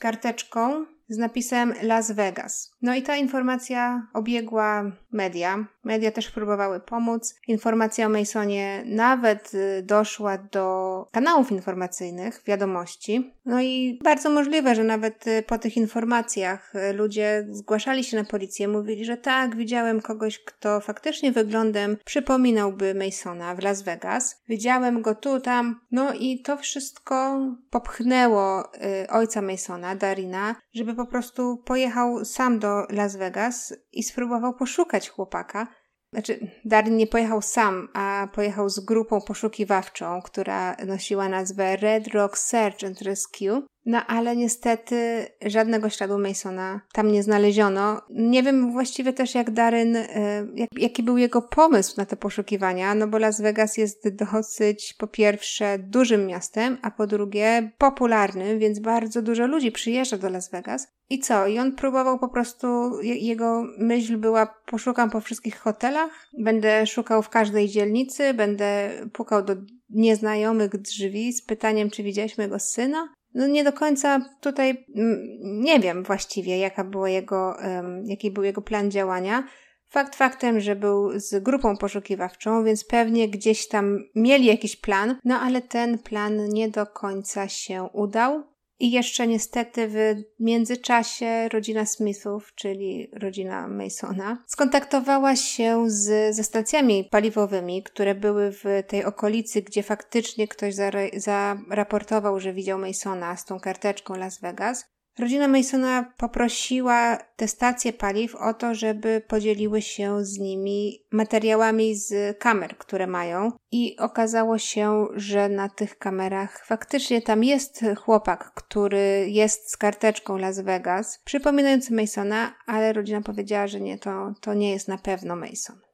karteczką z napisem Las Vegas. No i ta informacja obiegła media. Media też próbowały pomóc. Informacja o Masonie nawet y, doszła do kanałów informacyjnych, wiadomości. No i bardzo możliwe, że nawet y, po tych informacjach y, ludzie zgłaszali się na policję, mówili, że tak, widziałem kogoś, kto faktycznie wyglądem przypominałby Masona w Las Vegas. Widziałem go tu, tam. No i to wszystko popchnęło ojca Masona, Darina, żeby po prostu pojechał sam do Las Vegas i spróbował poszukać chłopaka. Znaczy, Darin nie pojechał sam, a pojechał z grupą poszukiwawczą, która nosiła nazwę Red Rock Search and Rescue. No ale niestety żadnego śladu Masona tam nie znaleziono. Nie wiem właściwie też jak Daryn, e, jak, jaki był jego pomysł na te poszukiwania, no bo Las Vegas jest dosyć po pierwsze dużym miastem, a po drugie popularnym, więc bardzo dużo ludzi przyjeżdża do Las Vegas. I co? I on próbował po prostu, jego myśl była poszukam po wszystkich hotelach, będę szukał w każdej dzielnicy, będę pukał do nieznajomych drzwi z pytaniem, czy widziałeś mojego syna? No nie do końca tutaj mm, nie wiem właściwie, jaka była jego, jaki był jego plan działania. Fakt faktem, że był z grupą poszukiwawczą, więc pewnie gdzieś tam mieli jakiś plan, no ale ten plan nie do końca się udał. I jeszcze niestety w międzyczasie rodzina Smithów, czyli rodzina Masona, skontaktowała się z, ze stacjami paliwowymi, które były w tej okolicy, gdzie faktycznie ktoś zaraportował, że widział Masona z tą karteczką Las Vegas. Rodzina Masona poprosiła te stacje paliw o to, żeby podzieliły się z nimi materiałami z kamer, które mają. I okazało się, że na tych kamerach faktycznie tam jest chłopak, który jest z karteczką Las Vegas, przypominający Masona, ale rodzina powiedziała, że nie, to, to nie jest na pewno Mason.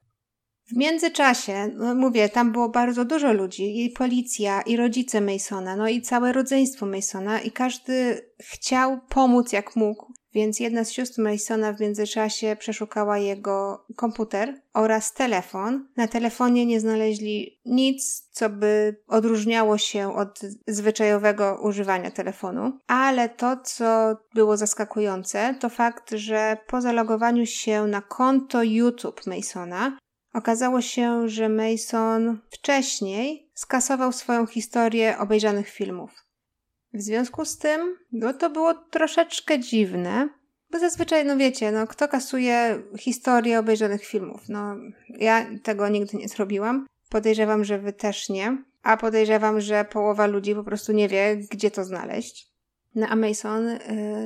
W międzyczasie, no mówię, tam było bardzo dużo ludzi, i policja, i rodzice Masona, no i całe rodzeństwo Masona, i każdy chciał pomóc jak mógł. Więc jedna z sióstr Masona w międzyczasie przeszukała jego komputer oraz telefon. Na telefonie nie znaleźli nic, co by odróżniało się od zwyczajowego używania telefonu. Ale to, co było zaskakujące, to fakt, że po zalogowaniu się na konto YouTube Masona Okazało się, że Mason wcześniej skasował swoją historię obejrzanych filmów. W związku z tym, no to było troszeczkę dziwne, bo zazwyczaj, no wiecie, no kto kasuje historię obejrzanych filmów? No, ja tego nigdy nie zrobiłam. Podejrzewam, że wy też nie. A podejrzewam, że połowa ludzi po prostu nie wie, gdzie to znaleźć. No a Mason y,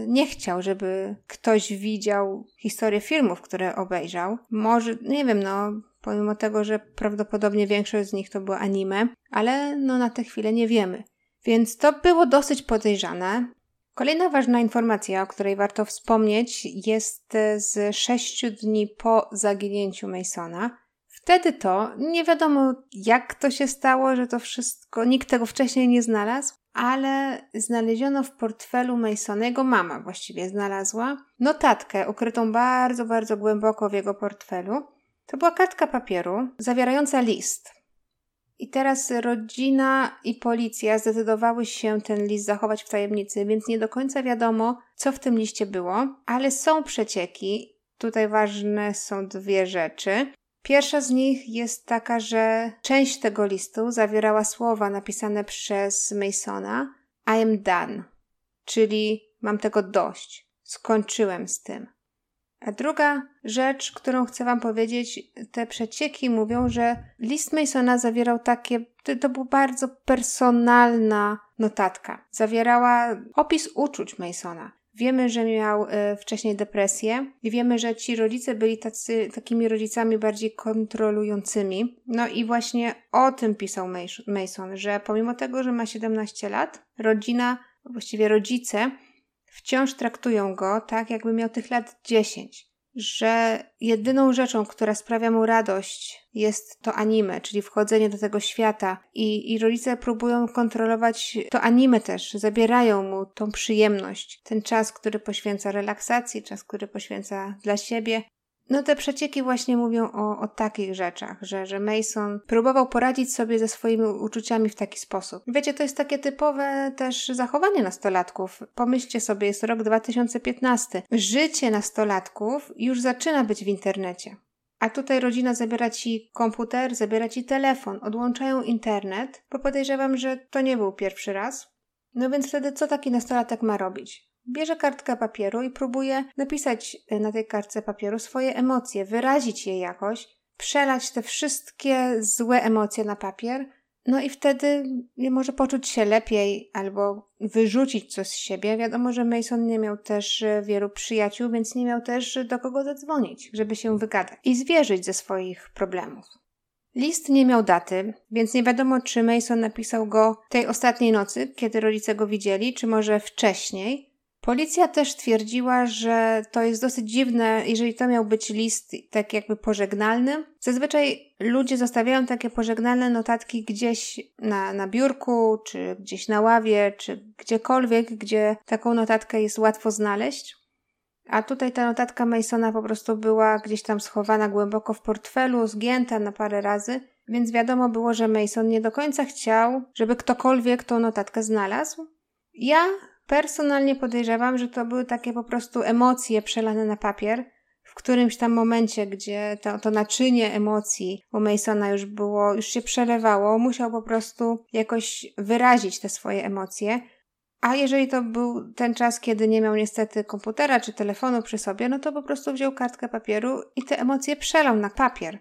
nie chciał, żeby ktoś widział historię filmów, które obejrzał. Może, nie wiem, no, pomimo tego, że prawdopodobnie większość z nich to było anime, ale no na tę chwilę nie wiemy. Więc to było dosyć podejrzane. Kolejna ważna informacja, o której warto wspomnieć, jest z sześciu dni po zaginięciu Masona. Wtedy to nie wiadomo, jak to się stało, że to wszystko, nikt tego wcześniej nie znalazł, ale znaleziono w portfelu Masona, jego mama właściwie znalazła, notatkę ukrytą bardzo, bardzo głęboko w jego portfelu. To była kartka papieru zawierająca list. I teraz rodzina i policja zdecydowały się ten list zachować w tajemnicy, więc nie do końca wiadomo, co w tym liście było, ale są przecieki. Tutaj ważne są dwie rzeczy. Pierwsza z nich jest taka, że część tego listu zawierała słowa napisane przez Masona I am done, czyli mam tego dość, skończyłem z tym. A druga rzecz, którą chcę Wam powiedzieć, te przecieki mówią, że list Masona zawierał takie, to, była bardzo personalna notatka. Zawierała opis uczuć Masona. Wiemy, że miał e, wcześniej depresję i wiemy, że ci rodzice byli tacy, takimi rodzicami bardziej kontrolującymi. No i właśnie o tym pisał Mason, że pomimo tego, że ma 17 lat, rodzina, właściwie rodzice, wciąż traktują go tak, jakby miał tych lat 10 że jedyną rzeczą, która sprawia mu radość, jest to anime, czyli wchodzenie do tego świata. I, I rodzice próbują kontrolować to anime też, zabierają mu tą przyjemność, ten czas, który poświęca relaksacji, czas, który poświęca dla siebie. No te przecieki właśnie mówią o, o takich rzeczach, że, że Mason próbował poradzić sobie ze swoimi uczuciami w taki sposób. Wiecie, to jest takie typowe też zachowanie nastolatków. Pomyślcie sobie, jest rok 2015. Życie nastolatków już zaczyna być w internecie. A tutaj rodzina zabiera ci komputer, zabiera ci telefon, odłączają internet, bo podejrzewam, że to nie był pierwszy raz. No więc wtedy co taki nastolatek ma robić? Bierze kartkę papieru i próbuje napisać y, na tej kartce papieru swoje emocje, wyrazić je jakoś, przelać te wszystkie złe emocje na papier, no i wtedy może poczuć się lepiej albo wyrzucić coś z siebie. Wiadomo, że Mason nie miał też y, wielu przyjaciół, więc nie miał też do kogo zadzwonić, żeby się wygadać i zwierzyć ze swoich problemów. List nie miał daty, więc nie wiadomo, czy Mason napisał go tej ostatniej nocy, kiedy rodzice go widzieli, czy może wcześniej. Policja też twierdziła, że to jest dosyć dziwne, jeżeli to miał być list tak jakby pożegnalny. Zazwyczaj ludzie zostawiają takie pożegnalne notatki gdzieś na, na biurku, czy gdzieś na ławie, czy gdziekolwiek, gdzie taką notatkę jest łatwo znaleźć. A tutaj ta notatka Masona po prostu była gdzieś tam schowana głęboko w portfelu, zgięta na parę razy, więc wiadomo było, że Mason nie do końca chciał, żeby ktokolwiek tą notatkę znalazł. Ja Personalnie podejrzewam, że to były takie po prostu emocje przelane na papier. W którymś tam momencie, gdzie to, to naczynie emocji u Masona już było, już się przelewało, musiał po prostu jakoś wyrazić te swoje emocje. A jeżeli to był ten czas, kiedy nie miał niestety komputera czy telefonu przy sobie, no to po prostu wziął kartkę papieru i te emocje przelał na papier.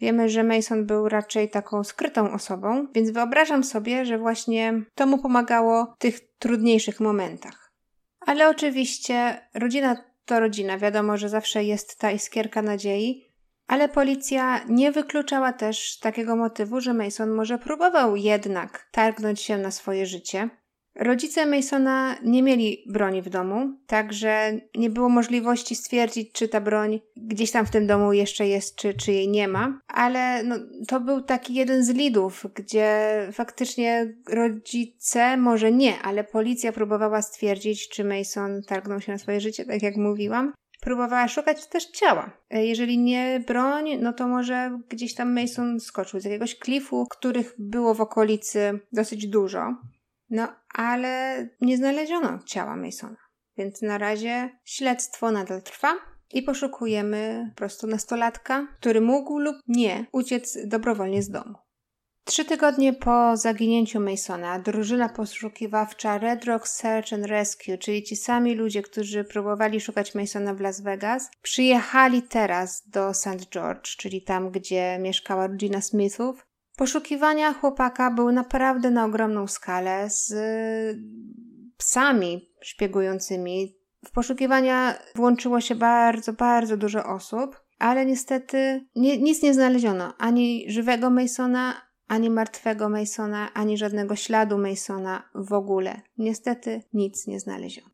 Wiemy, że Mason był raczej taką skrytą osobą, więc wyobrażam sobie, że właśnie to mu pomagało w tych trudniejszych momentach. Ale oczywiście rodzina to rodzina, wiadomo, że zawsze jest ta iskierka nadziei, ale policja nie wykluczała też takiego motywu, że Mason może próbował jednak targnąć się na swoje życie. Rodzice Masona nie mieli broni w domu, także nie było możliwości stwierdzić, czy ta broń gdzieś tam w tym domu jeszcze jest, czy, czy jej nie ma, ale no, to był taki jeden z lidów, gdzie faktycznie rodzice, może nie, ale policja próbowała stwierdzić, czy Mason targnął się na swoje życie, tak jak mówiłam. Próbowała szukać też ciała. Jeżeli nie broń, no to może gdzieś tam Mason skoczył z jakiegoś klifu, których było w okolicy dosyć dużo. No, ale nie znaleziono ciała Masona. Więc na razie śledztwo nadal trwa i poszukujemy po prostu nastolatka, który mógł lub nie uciec dobrowolnie z domu. Trzy tygodnie po zaginięciu Masona drużyna poszukiwawcza Red Rock Search and Rescue, czyli ci sami ludzie, którzy próbowali szukać Masona w Las Vegas, przyjechali teraz do St. George, czyli tam, gdzie mieszkała rodzina Smithów, Poszukiwania chłopaka były naprawdę na ogromną skalę z psami szpiegującymi. W poszukiwania włączyło się bardzo, bardzo dużo osób, ale niestety nie, nic nie znaleziono. Ani żywego Masona, ani martwego Masona, ani żadnego śladu Masona w ogóle. Niestety nic nie znaleziono.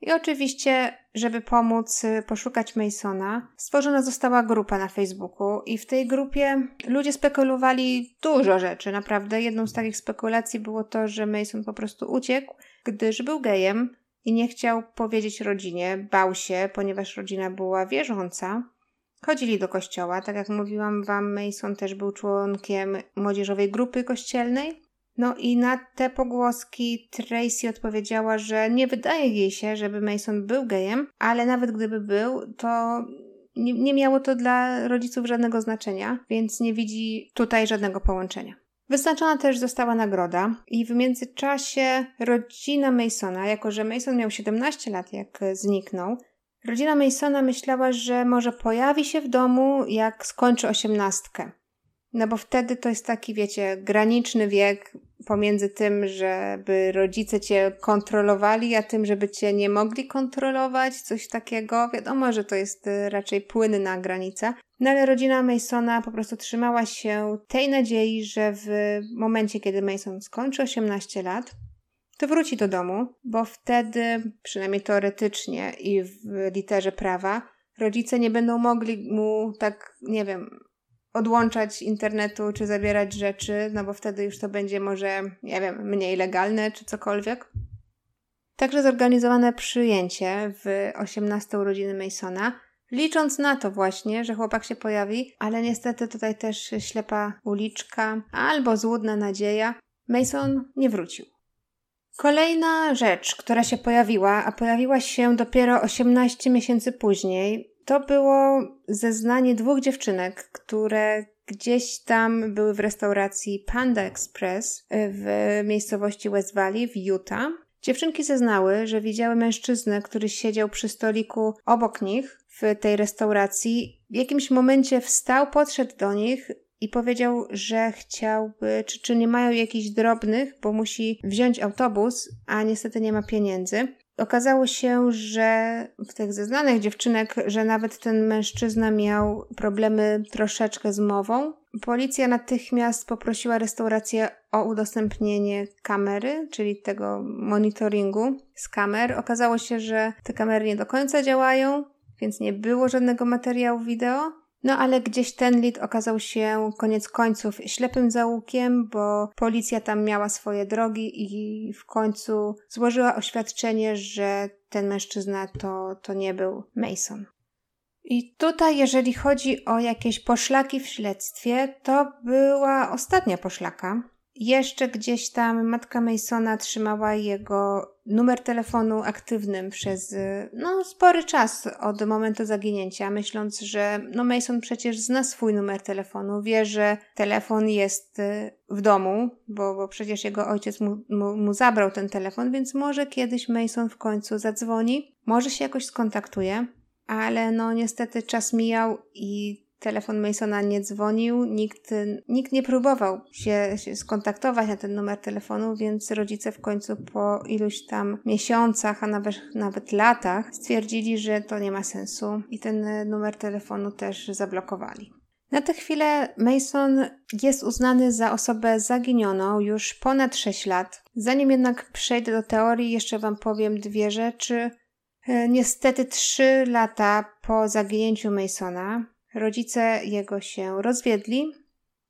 I oczywiście, żeby pomóc y, poszukać Masona, stworzona została grupa na Facebooku i w tej grupie ludzie spekulowali dużo rzeczy, naprawdę. Jedną z takich spekulacji było to, że Mason po prostu uciekł, gdyż był gejem i nie chciał powiedzieć rodzinie, bał się, ponieważ rodzina była wierząca. Chodzili do kościoła, tak jak mówiłam wam, Mason też był członkiem młodzieżowej grupy kościelnej. No i na te pogłoski Tracy odpowiedziała, że nie wydaje jej się, żeby Mason był gejem, ale nawet gdyby był, to nie, nie miało to dla rodziców żadnego znaczenia, więc nie widzi tutaj żadnego połączenia. Wyznaczona też została nagroda i w międzyczasie rodzina Masona, jako że Mason miał 17 lat jak zniknął, rodzina Masona myślała, że może pojawi się w domu jak skończy osiemnastkę. No bo wtedy to jest taki, wiecie, graniczny wiek pomiędzy tym, żeby rodzice cię kontrolowali, a tym, żeby cię nie mogli kontrolować, coś takiego. Wiadomo, że to jest y, raczej płynna granica. No ale rodzina Masona po prostu trzymała się tej nadziei, że w momencie, kiedy Mason skończy 18 lat, to wróci do domu, bo wtedy, przynajmniej teoretycznie i w literze prawa, rodzice nie będą mogli mu tak, nie wiem, odłączać internetu czy zabierać rzeczy, no bo wtedy już to będzie może, nie wiem, mniej legalne czy cokolwiek. Także zorganizowane przyjęcie w 18 urodziny Masona, licząc na to właśnie, że chłopak się pojawi, ale niestety tutaj też ślepa uliczka albo złudna nadzieja. Mason nie wrócił. Kolejna rzecz, która się pojawiła, a pojawiła się dopiero 18 miesięcy później, to było zeznanie dwóch dziewczynek, które gdzieś tam były w restauracji Panda Express w miejscowości West Valley w Utah. Dziewczynki zeznały, że widziały mężczyznę, który siedział przy stoliku obok nich w tej restauracji. W jakimś momencie wstał, podszedł do nich i powiedział, że chciałby, czy, czy nie mają jakichś drobnych, bo musi wziąć autobus, a niestety nie ma pieniędzy. Okazało się, że w tych zeznanych dziewczynek, że nawet ten mężczyzna miał problemy troszeczkę z mową. Policja natychmiast poprosiła restaurację o udostępnienie kamery, czyli tego monitoringu z kamer. Okazało się, że te kamery nie do końca działają, więc nie było żadnego materiału wideo. No ale gdzieś ten lit okazał się koniec końców ślepym zaułkiem, bo policja tam miała swoje drogi i w końcu złożyła oświadczenie, że ten mężczyzna to, to nie był Mason. I tutaj, jeżeli chodzi o jakieś poszlaki w śledztwie, to była ostatnia poszlaka, jeszcze gdzieś tam matka Masona trzymała jego numer telefonu aktywnym przez no, spory czas od momentu zaginięcia, myśląc, że no, Mason przecież zna swój numer telefonu, wie, że telefon jest y, w domu, bo, bo przecież jego ojciec mu, mu, mu zabrał ten telefon, więc może kiedyś Mason w końcu zadzwoni, może się jakoś skontaktuje, ale no niestety czas mijał i telefon Masona nie dzwonił, nikt, nikt nie próbował się, się skontaktować na ten numer telefonu, więc rodzice w końcu po iluś tam miesiącach, a nawet, nawet latach stwierdzili, że to nie ma sensu i ten numer telefonu też zablokowali. Na tę chwilę Mason jest uznany za osobę zaginioną już ponad 6 lat. Zanim jednak przejdę do teorii, jeszcze Wam powiem dwie rzeczy. E, niestety, trzy lata po zaginięciu Masona Rodzice jego się rozwiedli.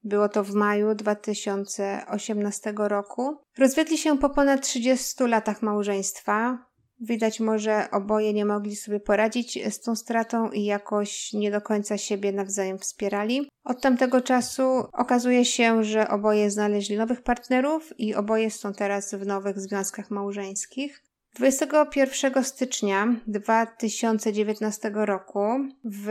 Było to w maju 2018 roku. Rozwiedli się po ponad 30 latach małżeństwa. Widać może oboje nie mogli sobie poradzić z tą stratą i jakoś nie do końca siebie nawzajem wspierali. Od tamtego czasu okazuje się, że oboje znaleźli nowych partnerów i oboje są teraz w nowych związkach małżeńskich. 21 stycznia 2019 roku w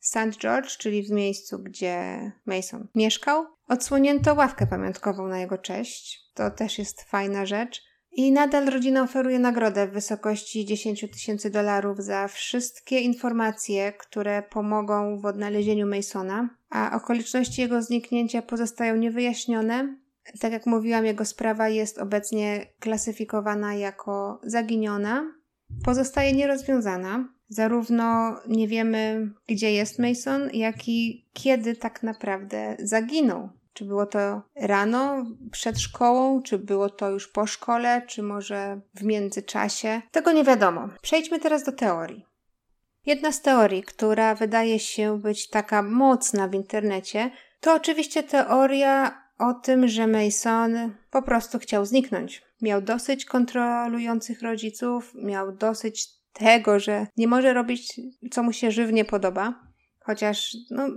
St. George, czyli w miejscu, gdzie Mason mieszkał, odsłonięto ławkę pamiątkową na jego cześć. To też jest fajna rzecz. I nadal rodzina oferuje nagrodę w wysokości 10 tysięcy dolarów za wszystkie informacje, które pomogą w odnalezieniu Masona, a okoliczności jego zniknięcia pozostają niewyjaśnione, tak jak mówiłam, jego sprawa jest obecnie klasyfikowana jako zaginiona. Pozostaje nierozwiązana. Zarówno nie wiemy, gdzie jest Mason, jak i kiedy tak naprawdę zaginął. Czy było to rano, przed szkołą, czy było to już po szkole, czy może w międzyczasie? Tego nie wiadomo. Przejdźmy teraz do teorii. Jedna z teorii, która wydaje się być taka mocna w internecie, to oczywiście teoria o tym, że Mason po prostu chciał zniknąć. Miał dosyć kontrolujących rodziców, miał dosyć tego, że nie może robić, co mu się żywnie podoba. Chociaż no,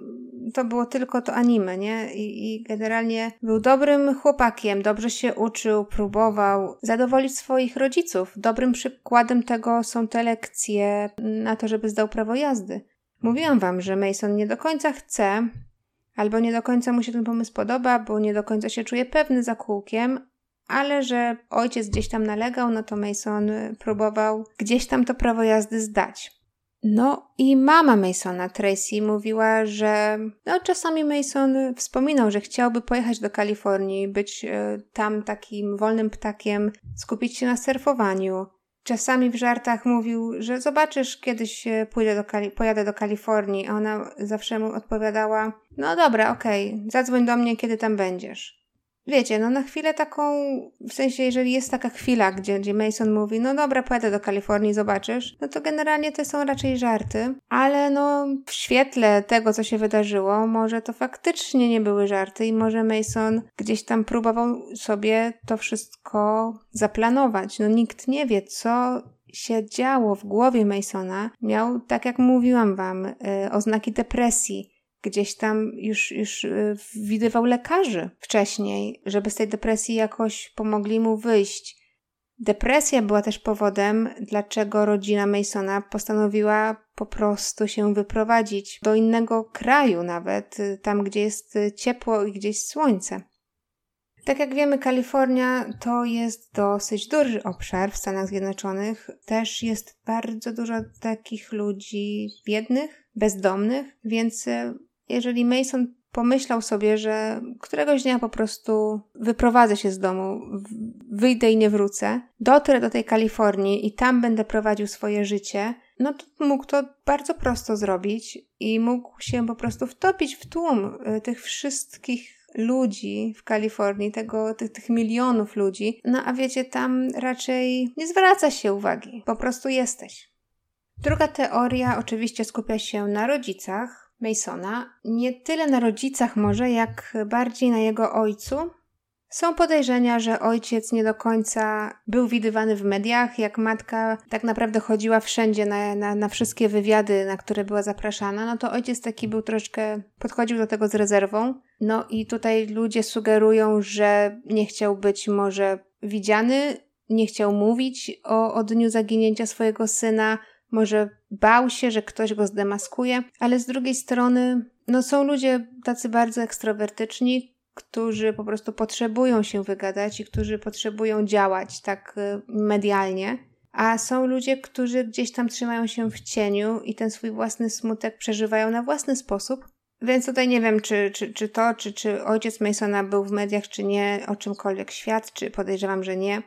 to było tylko to anime, nie? I, I, generalnie był dobrym chłopakiem, dobrze się uczył, próbował zadowolić swoich rodziców. Dobrym przykładem tego są te lekcje na to, żeby zdał prawo jazdy. Mówiłam wam, że Mason nie do końca chce, albo nie do końca mu się ten pomysł podoba, bo nie do końca się czuje pewny za kółkiem, ale że ojciec gdzieś tam nalegał, no to Mason próbował gdzieś tam to prawo jazdy zdać. No i mama Masona, Tracy, mówiła, że no, czasami Mason wspominał, że chciałby pojechać do Kalifornii, być y, tam takim wolnym ptakiem, skupić się na surfowaniu. Czasami w żartach mówił, że zobaczysz, kiedyś pójdę do Kali- pojadę do Kalifornii, a ona zawsze mu odpowiadała: No dobra, okej, okay, zadzwoń do mnie, kiedy tam będziesz. Wiecie, no na chwilę taką, w sensie, jeżeli jest taka chwila, gdzie, gdzie Mason mówi, no dobra, pojadę do Kalifornii, zobaczysz, no to generalnie to są raczej żarty, ale no w świetle tego, co się wydarzyło, może to faktycznie nie były żarty i może Mason gdzieś tam próbował sobie to wszystko zaplanować. No nikt nie wie, co się działo w głowie Masona. Miał, tak jak mówiłam wam, yy, oznaki depresji gdzieś tam już, już y, widywał lekarzy wcześniej, żeby z tej depresji jakoś pomogli mu wyjść. Depresja była też powodem, dlaczego rodzina Masona postanowiła po prostu się wyprowadzić do innego kraju, nawet y, tam, gdzie jest y, ciepło i gdzieś słońce. Tak jak wiemy, Kalifornia to jest dosyć duży obszar w Stanach Zjednoczonych. Też jest bardzo dużo takich ludzi biednych, bezdomnych, więc jeżeli Mason pomyślał sobie, że któregoś dnia po prostu wyprowadzę się z domu, wyjdę i nie wrócę, dotrę do tej Kalifornii i tam będę prowadził swoje życie, no to mógł to bardzo prosto zrobić i mógł się po prostu wtopić w tłum y, tych wszystkich ludzi w Kalifornii, tego, tych, tych milionów ludzi. No a wiecie, tam raczej nie zwraca się uwagi, po prostu jesteś. Druga teoria oczywiście skupia się na rodzicach, Masona, nie tyle na rodzicach może, jak bardziej na jego ojcu. Są podejrzenia, że ojciec nie do końca był widywany w mediach, jak matka tak naprawdę chodziła wszędzie na, na, na wszystkie wywiady, na które była zapraszana, no to ojciec taki był troszkę, podchodził do tego z rezerwą. No i tutaj ludzie sugerują, że nie chciał być może widziany, nie chciał mówić o, o dniu zaginięcia swojego syna, może bał się, że ktoś go zdemaskuje, ale z drugiej strony, no są ludzie tacy bardzo ekstrowertyczni, którzy po prostu potrzebują się wygadać i którzy potrzebują działać tak y, medialnie, a są ludzie, którzy gdzieś tam trzymają się w cieniu i ten swój własny smutek przeżywają na własny sposób. Więc tutaj nie wiem, czy, czy, czy to, czy, czy ojciec Masona był w mediach, czy nie, o czymkolwiek świadczy. Podejrzewam, że nie.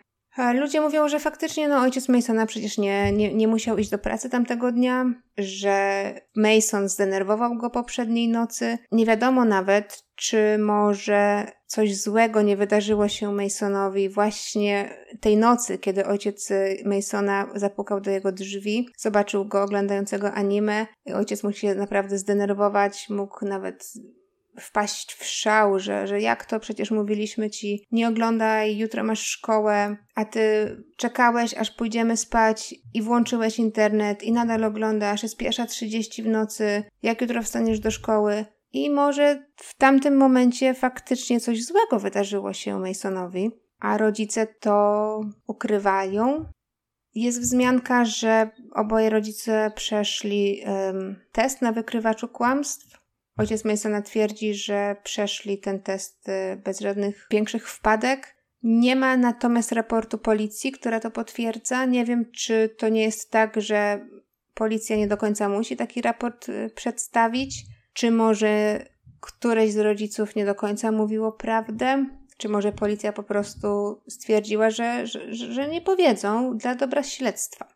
Ludzie mówią, że faktycznie no, ojciec Masona przecież nie, nie, nie musiał iść do pracy tamtego dnia, że Mason zdenerwował go poprzedniej nocy. Nie wiadomo nawet, czy może coś złego nie wydarzyło się Masonowi właśnie tej nocy, kiedy ojciec Masona zapukał do jego drzwi, zobaczył go oglądającego anime. Ojciec mógł się naprawdę zdenerwować, mógł nawet wpaść w szał, że, że jak to przecież mówiliśmy ci, nie oglądaj, jutro masz szkołę, a ty czekałeś, aż pójdziemy spać i włączyłeś internet i nadal oglądasz, jest pierwsza 30 w nocy, jak jutro wstaniesz do szkoły. I może w tamtym momencie faktycznie coś złego wydarzyło się Masonowi, a rodzice to ukrywają. Jest wzmianka, że oboje rodzice przeszli um, test na wykrywaczu kłamstw Ojciec Masona twierdzi, że przeszli ten test y, bez żadnych większych wpadek. Nie ma natomiast raportu policji, która to potwierdza. Nie wiem, czy to nie jest tak, że policja nie do końca musi taki raport y, przedstawić, czy może któreś z rodziców nie do końca mówiło prawdę, czy może policja po prostu stwierdziła, że, że, że nie powiedzą dla dobra śledztwa.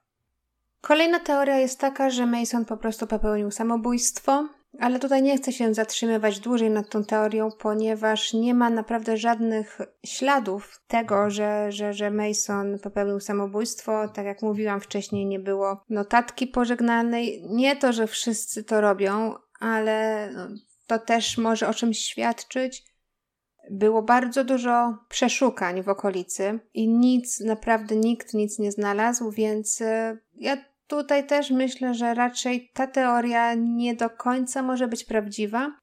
Kolejna teoria jest taka, że Mason po prostu popełnił samobójstwo Ale tutaj nie chcę się zatrzymywać dłużej nad tą teorią, ponieważ nie ma naprawdę żadnych śladów tego, że, że, że Mason popełnił samobójstwo. Tak jak mówiłam wcześniej, nie było notatki pożegnalnej. Nie to, że wszyscy to robią, ale no, to też może o czymś świadczyć. Było bardzo dużo przeszukań w okolicy i nic, naprawdę nikt nic nie znalazł, więc e, ja tutaj też myślę, że raczej ta teoria nie do końca może być prawdziwa.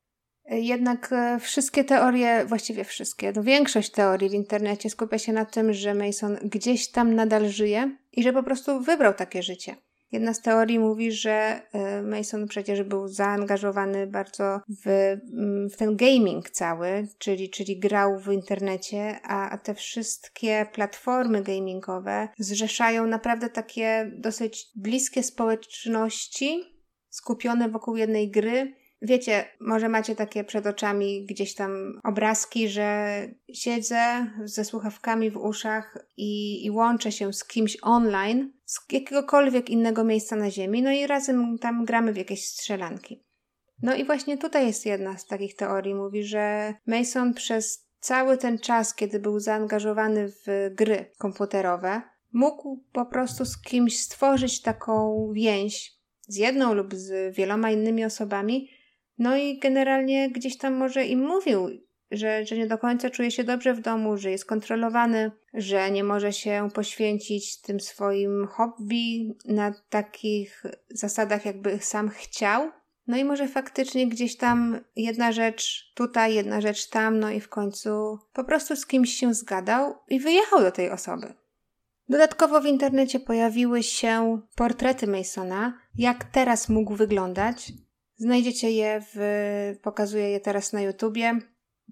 Jednak e, wszystkie teorie, właściwie wszystkie, no większość teorii w internecie skupia się na tym, że Mason gdzieś tam nadal żyje i że po prostu wybrał takie życie. Jedna z teorii mówi, że e, Mason przecież był zaangażowany bardzo w, mm, w ten gaming cały, czyli, czyli grał w internecie, a, te wszystkie platformy gamingowe zrzeszają naprawdę takie dosyć bliskie społeczności skupione wokół jednej gry, Wiecie, może macie takie przed oczami gdzieś tam obrazki, że siedzę ze słuchawkami w uszach i, i łączę się z kimś online z jakiegokolwiek innego miejsca na Ziemi, no i razem tam gramy w jakieś strzelanki. No i właśnie tutaj jest jedna z takich teorii. Mówi, że Mason przez cały ten czas, kiedy był zaangażowany w gry komputerowe, mógł po prostu z kimś stworzyć taką więź z jedną lub z wieloma innymi osobami, no i generalnie gdzieś tam może im mówił, że, że nie do końca czuje się dobrze w domu, że jest kontrolowany, że nie może się poświęcić tym swoim hobby na takich zasadach, jakby sam chciał. No i może faktycznie gdzieś tam jedna rzecz tutaj, jedna rzecz tam, no i w końcu po prostu z kimś się zgadał i wyjechał do tej osoby. Dodatkowo w internecie pojawiły się portrety Masona, jak teraz mógł wyglądać, Znajdziecie je, w, pokazuję je teraz na YouTubie.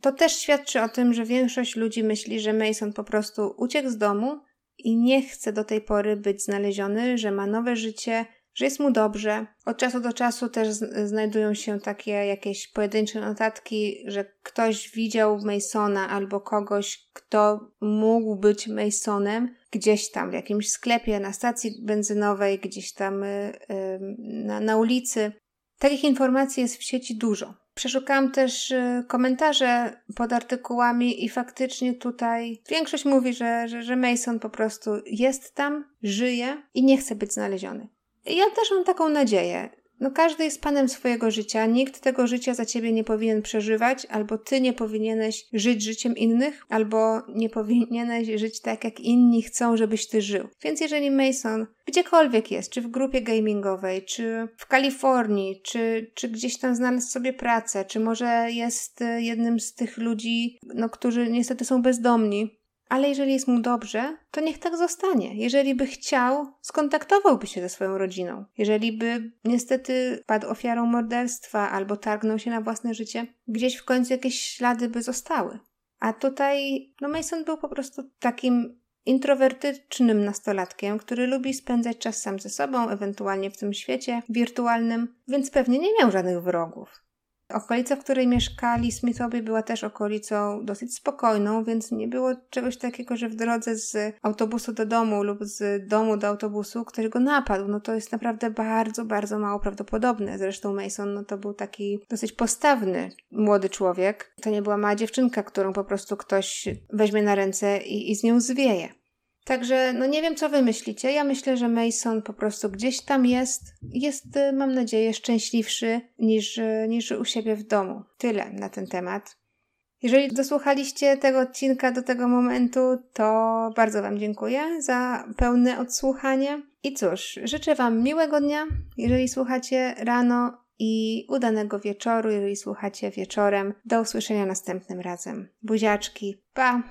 To też świadczy o tym, że większość ludzi myśli, że Mason po prostu uciekł z domu i nie chce do tej pory być znaleziony, że ma nowe życie, że jest mu dobrze. Od czasu do czasu też znajdują się takie jakieś pojedyncze notatki, że ktoś widział Masona albo kogoś, kto mógł być Masonem gdzieś tam w jakimś sklepie, na stacji benzynowej, gdzieś tam y, y, na, na ulicy. Takich informacji jest w sieci dużo. Przeszukałam też y, komentarze pod artykułami i faktycznie tutaj większość mówi, że, że, że Mason po prostu jest tam, żyje i nie chce być znaleziony. Ja też mam taką nadzieję. No każdy jest panem swojego życia, nikt tego życia za ciebie nie powinien przeżywać, albo ty nie powinieneś żyć życiem innych, albo nie powinieneś żyć tak, jak inni chcą, żebyś ty żył. Więc jeżeli Mason gdziekolwiek jest, czy w grupie gamingowej, czy w Kalifornii, czy, czy gdzieś tam znalazł sobie pracę, czy może jest e, jednym z tych ludzi, no, którzy niestety są bezdomni, ale jeżeli jest mu dobrze, to niech tak zostanie. Jeżeli by chciał, skontaktowałby się ze swoją rodziną. Jeżeli by niestety padł ofiarą morderstwa albo targnął się na własne życie, gdzieś w końcu jakieś ślady by zostały. A tutaj, no Mason był po prostu takim introwertycznym nastolatkiem, który lubi spędzać czas sam ze sobą, ewentualnie w tym świecie wirtualnym, więc pewnie nie miał żadnych wrogów. Okolica, w której mieszkali Smithowie, była też okolicą dosyć spokojną, więc nie było czegoś takiego, że w drodze z autobusu do domu lub z domu do autobusu ktoś go napadł. No to jest naprawdę bardzo, bardzo mało prawdopodobne. Zresztą Mason no to był taki dosyć postawny młody człowiek. To nie była mała dziewczynka, którą po prostu ktoś weźmie na ręce i, i z nią zwieje. Także no nie wiem, co wy myślicie. Ja myślę, że Mason po prostu gdzieś tam jest. Jest, y, mam nadzieję, szczęśliwszy niż, y, niż u siebie w domu. Tyle na ten temat. Jeżeli dosłuchaliście tego odcinka do tego momentu, to bardzo Wam dziękuję za pełne odsłuchanie. I cóż, życzę Wam miłego dnia, jeżeli słuchacie rano i udanego wieczoru, jeżeli słuchacie wieczorem. Do usłyszenia następnym razem. Buziaczki, pa!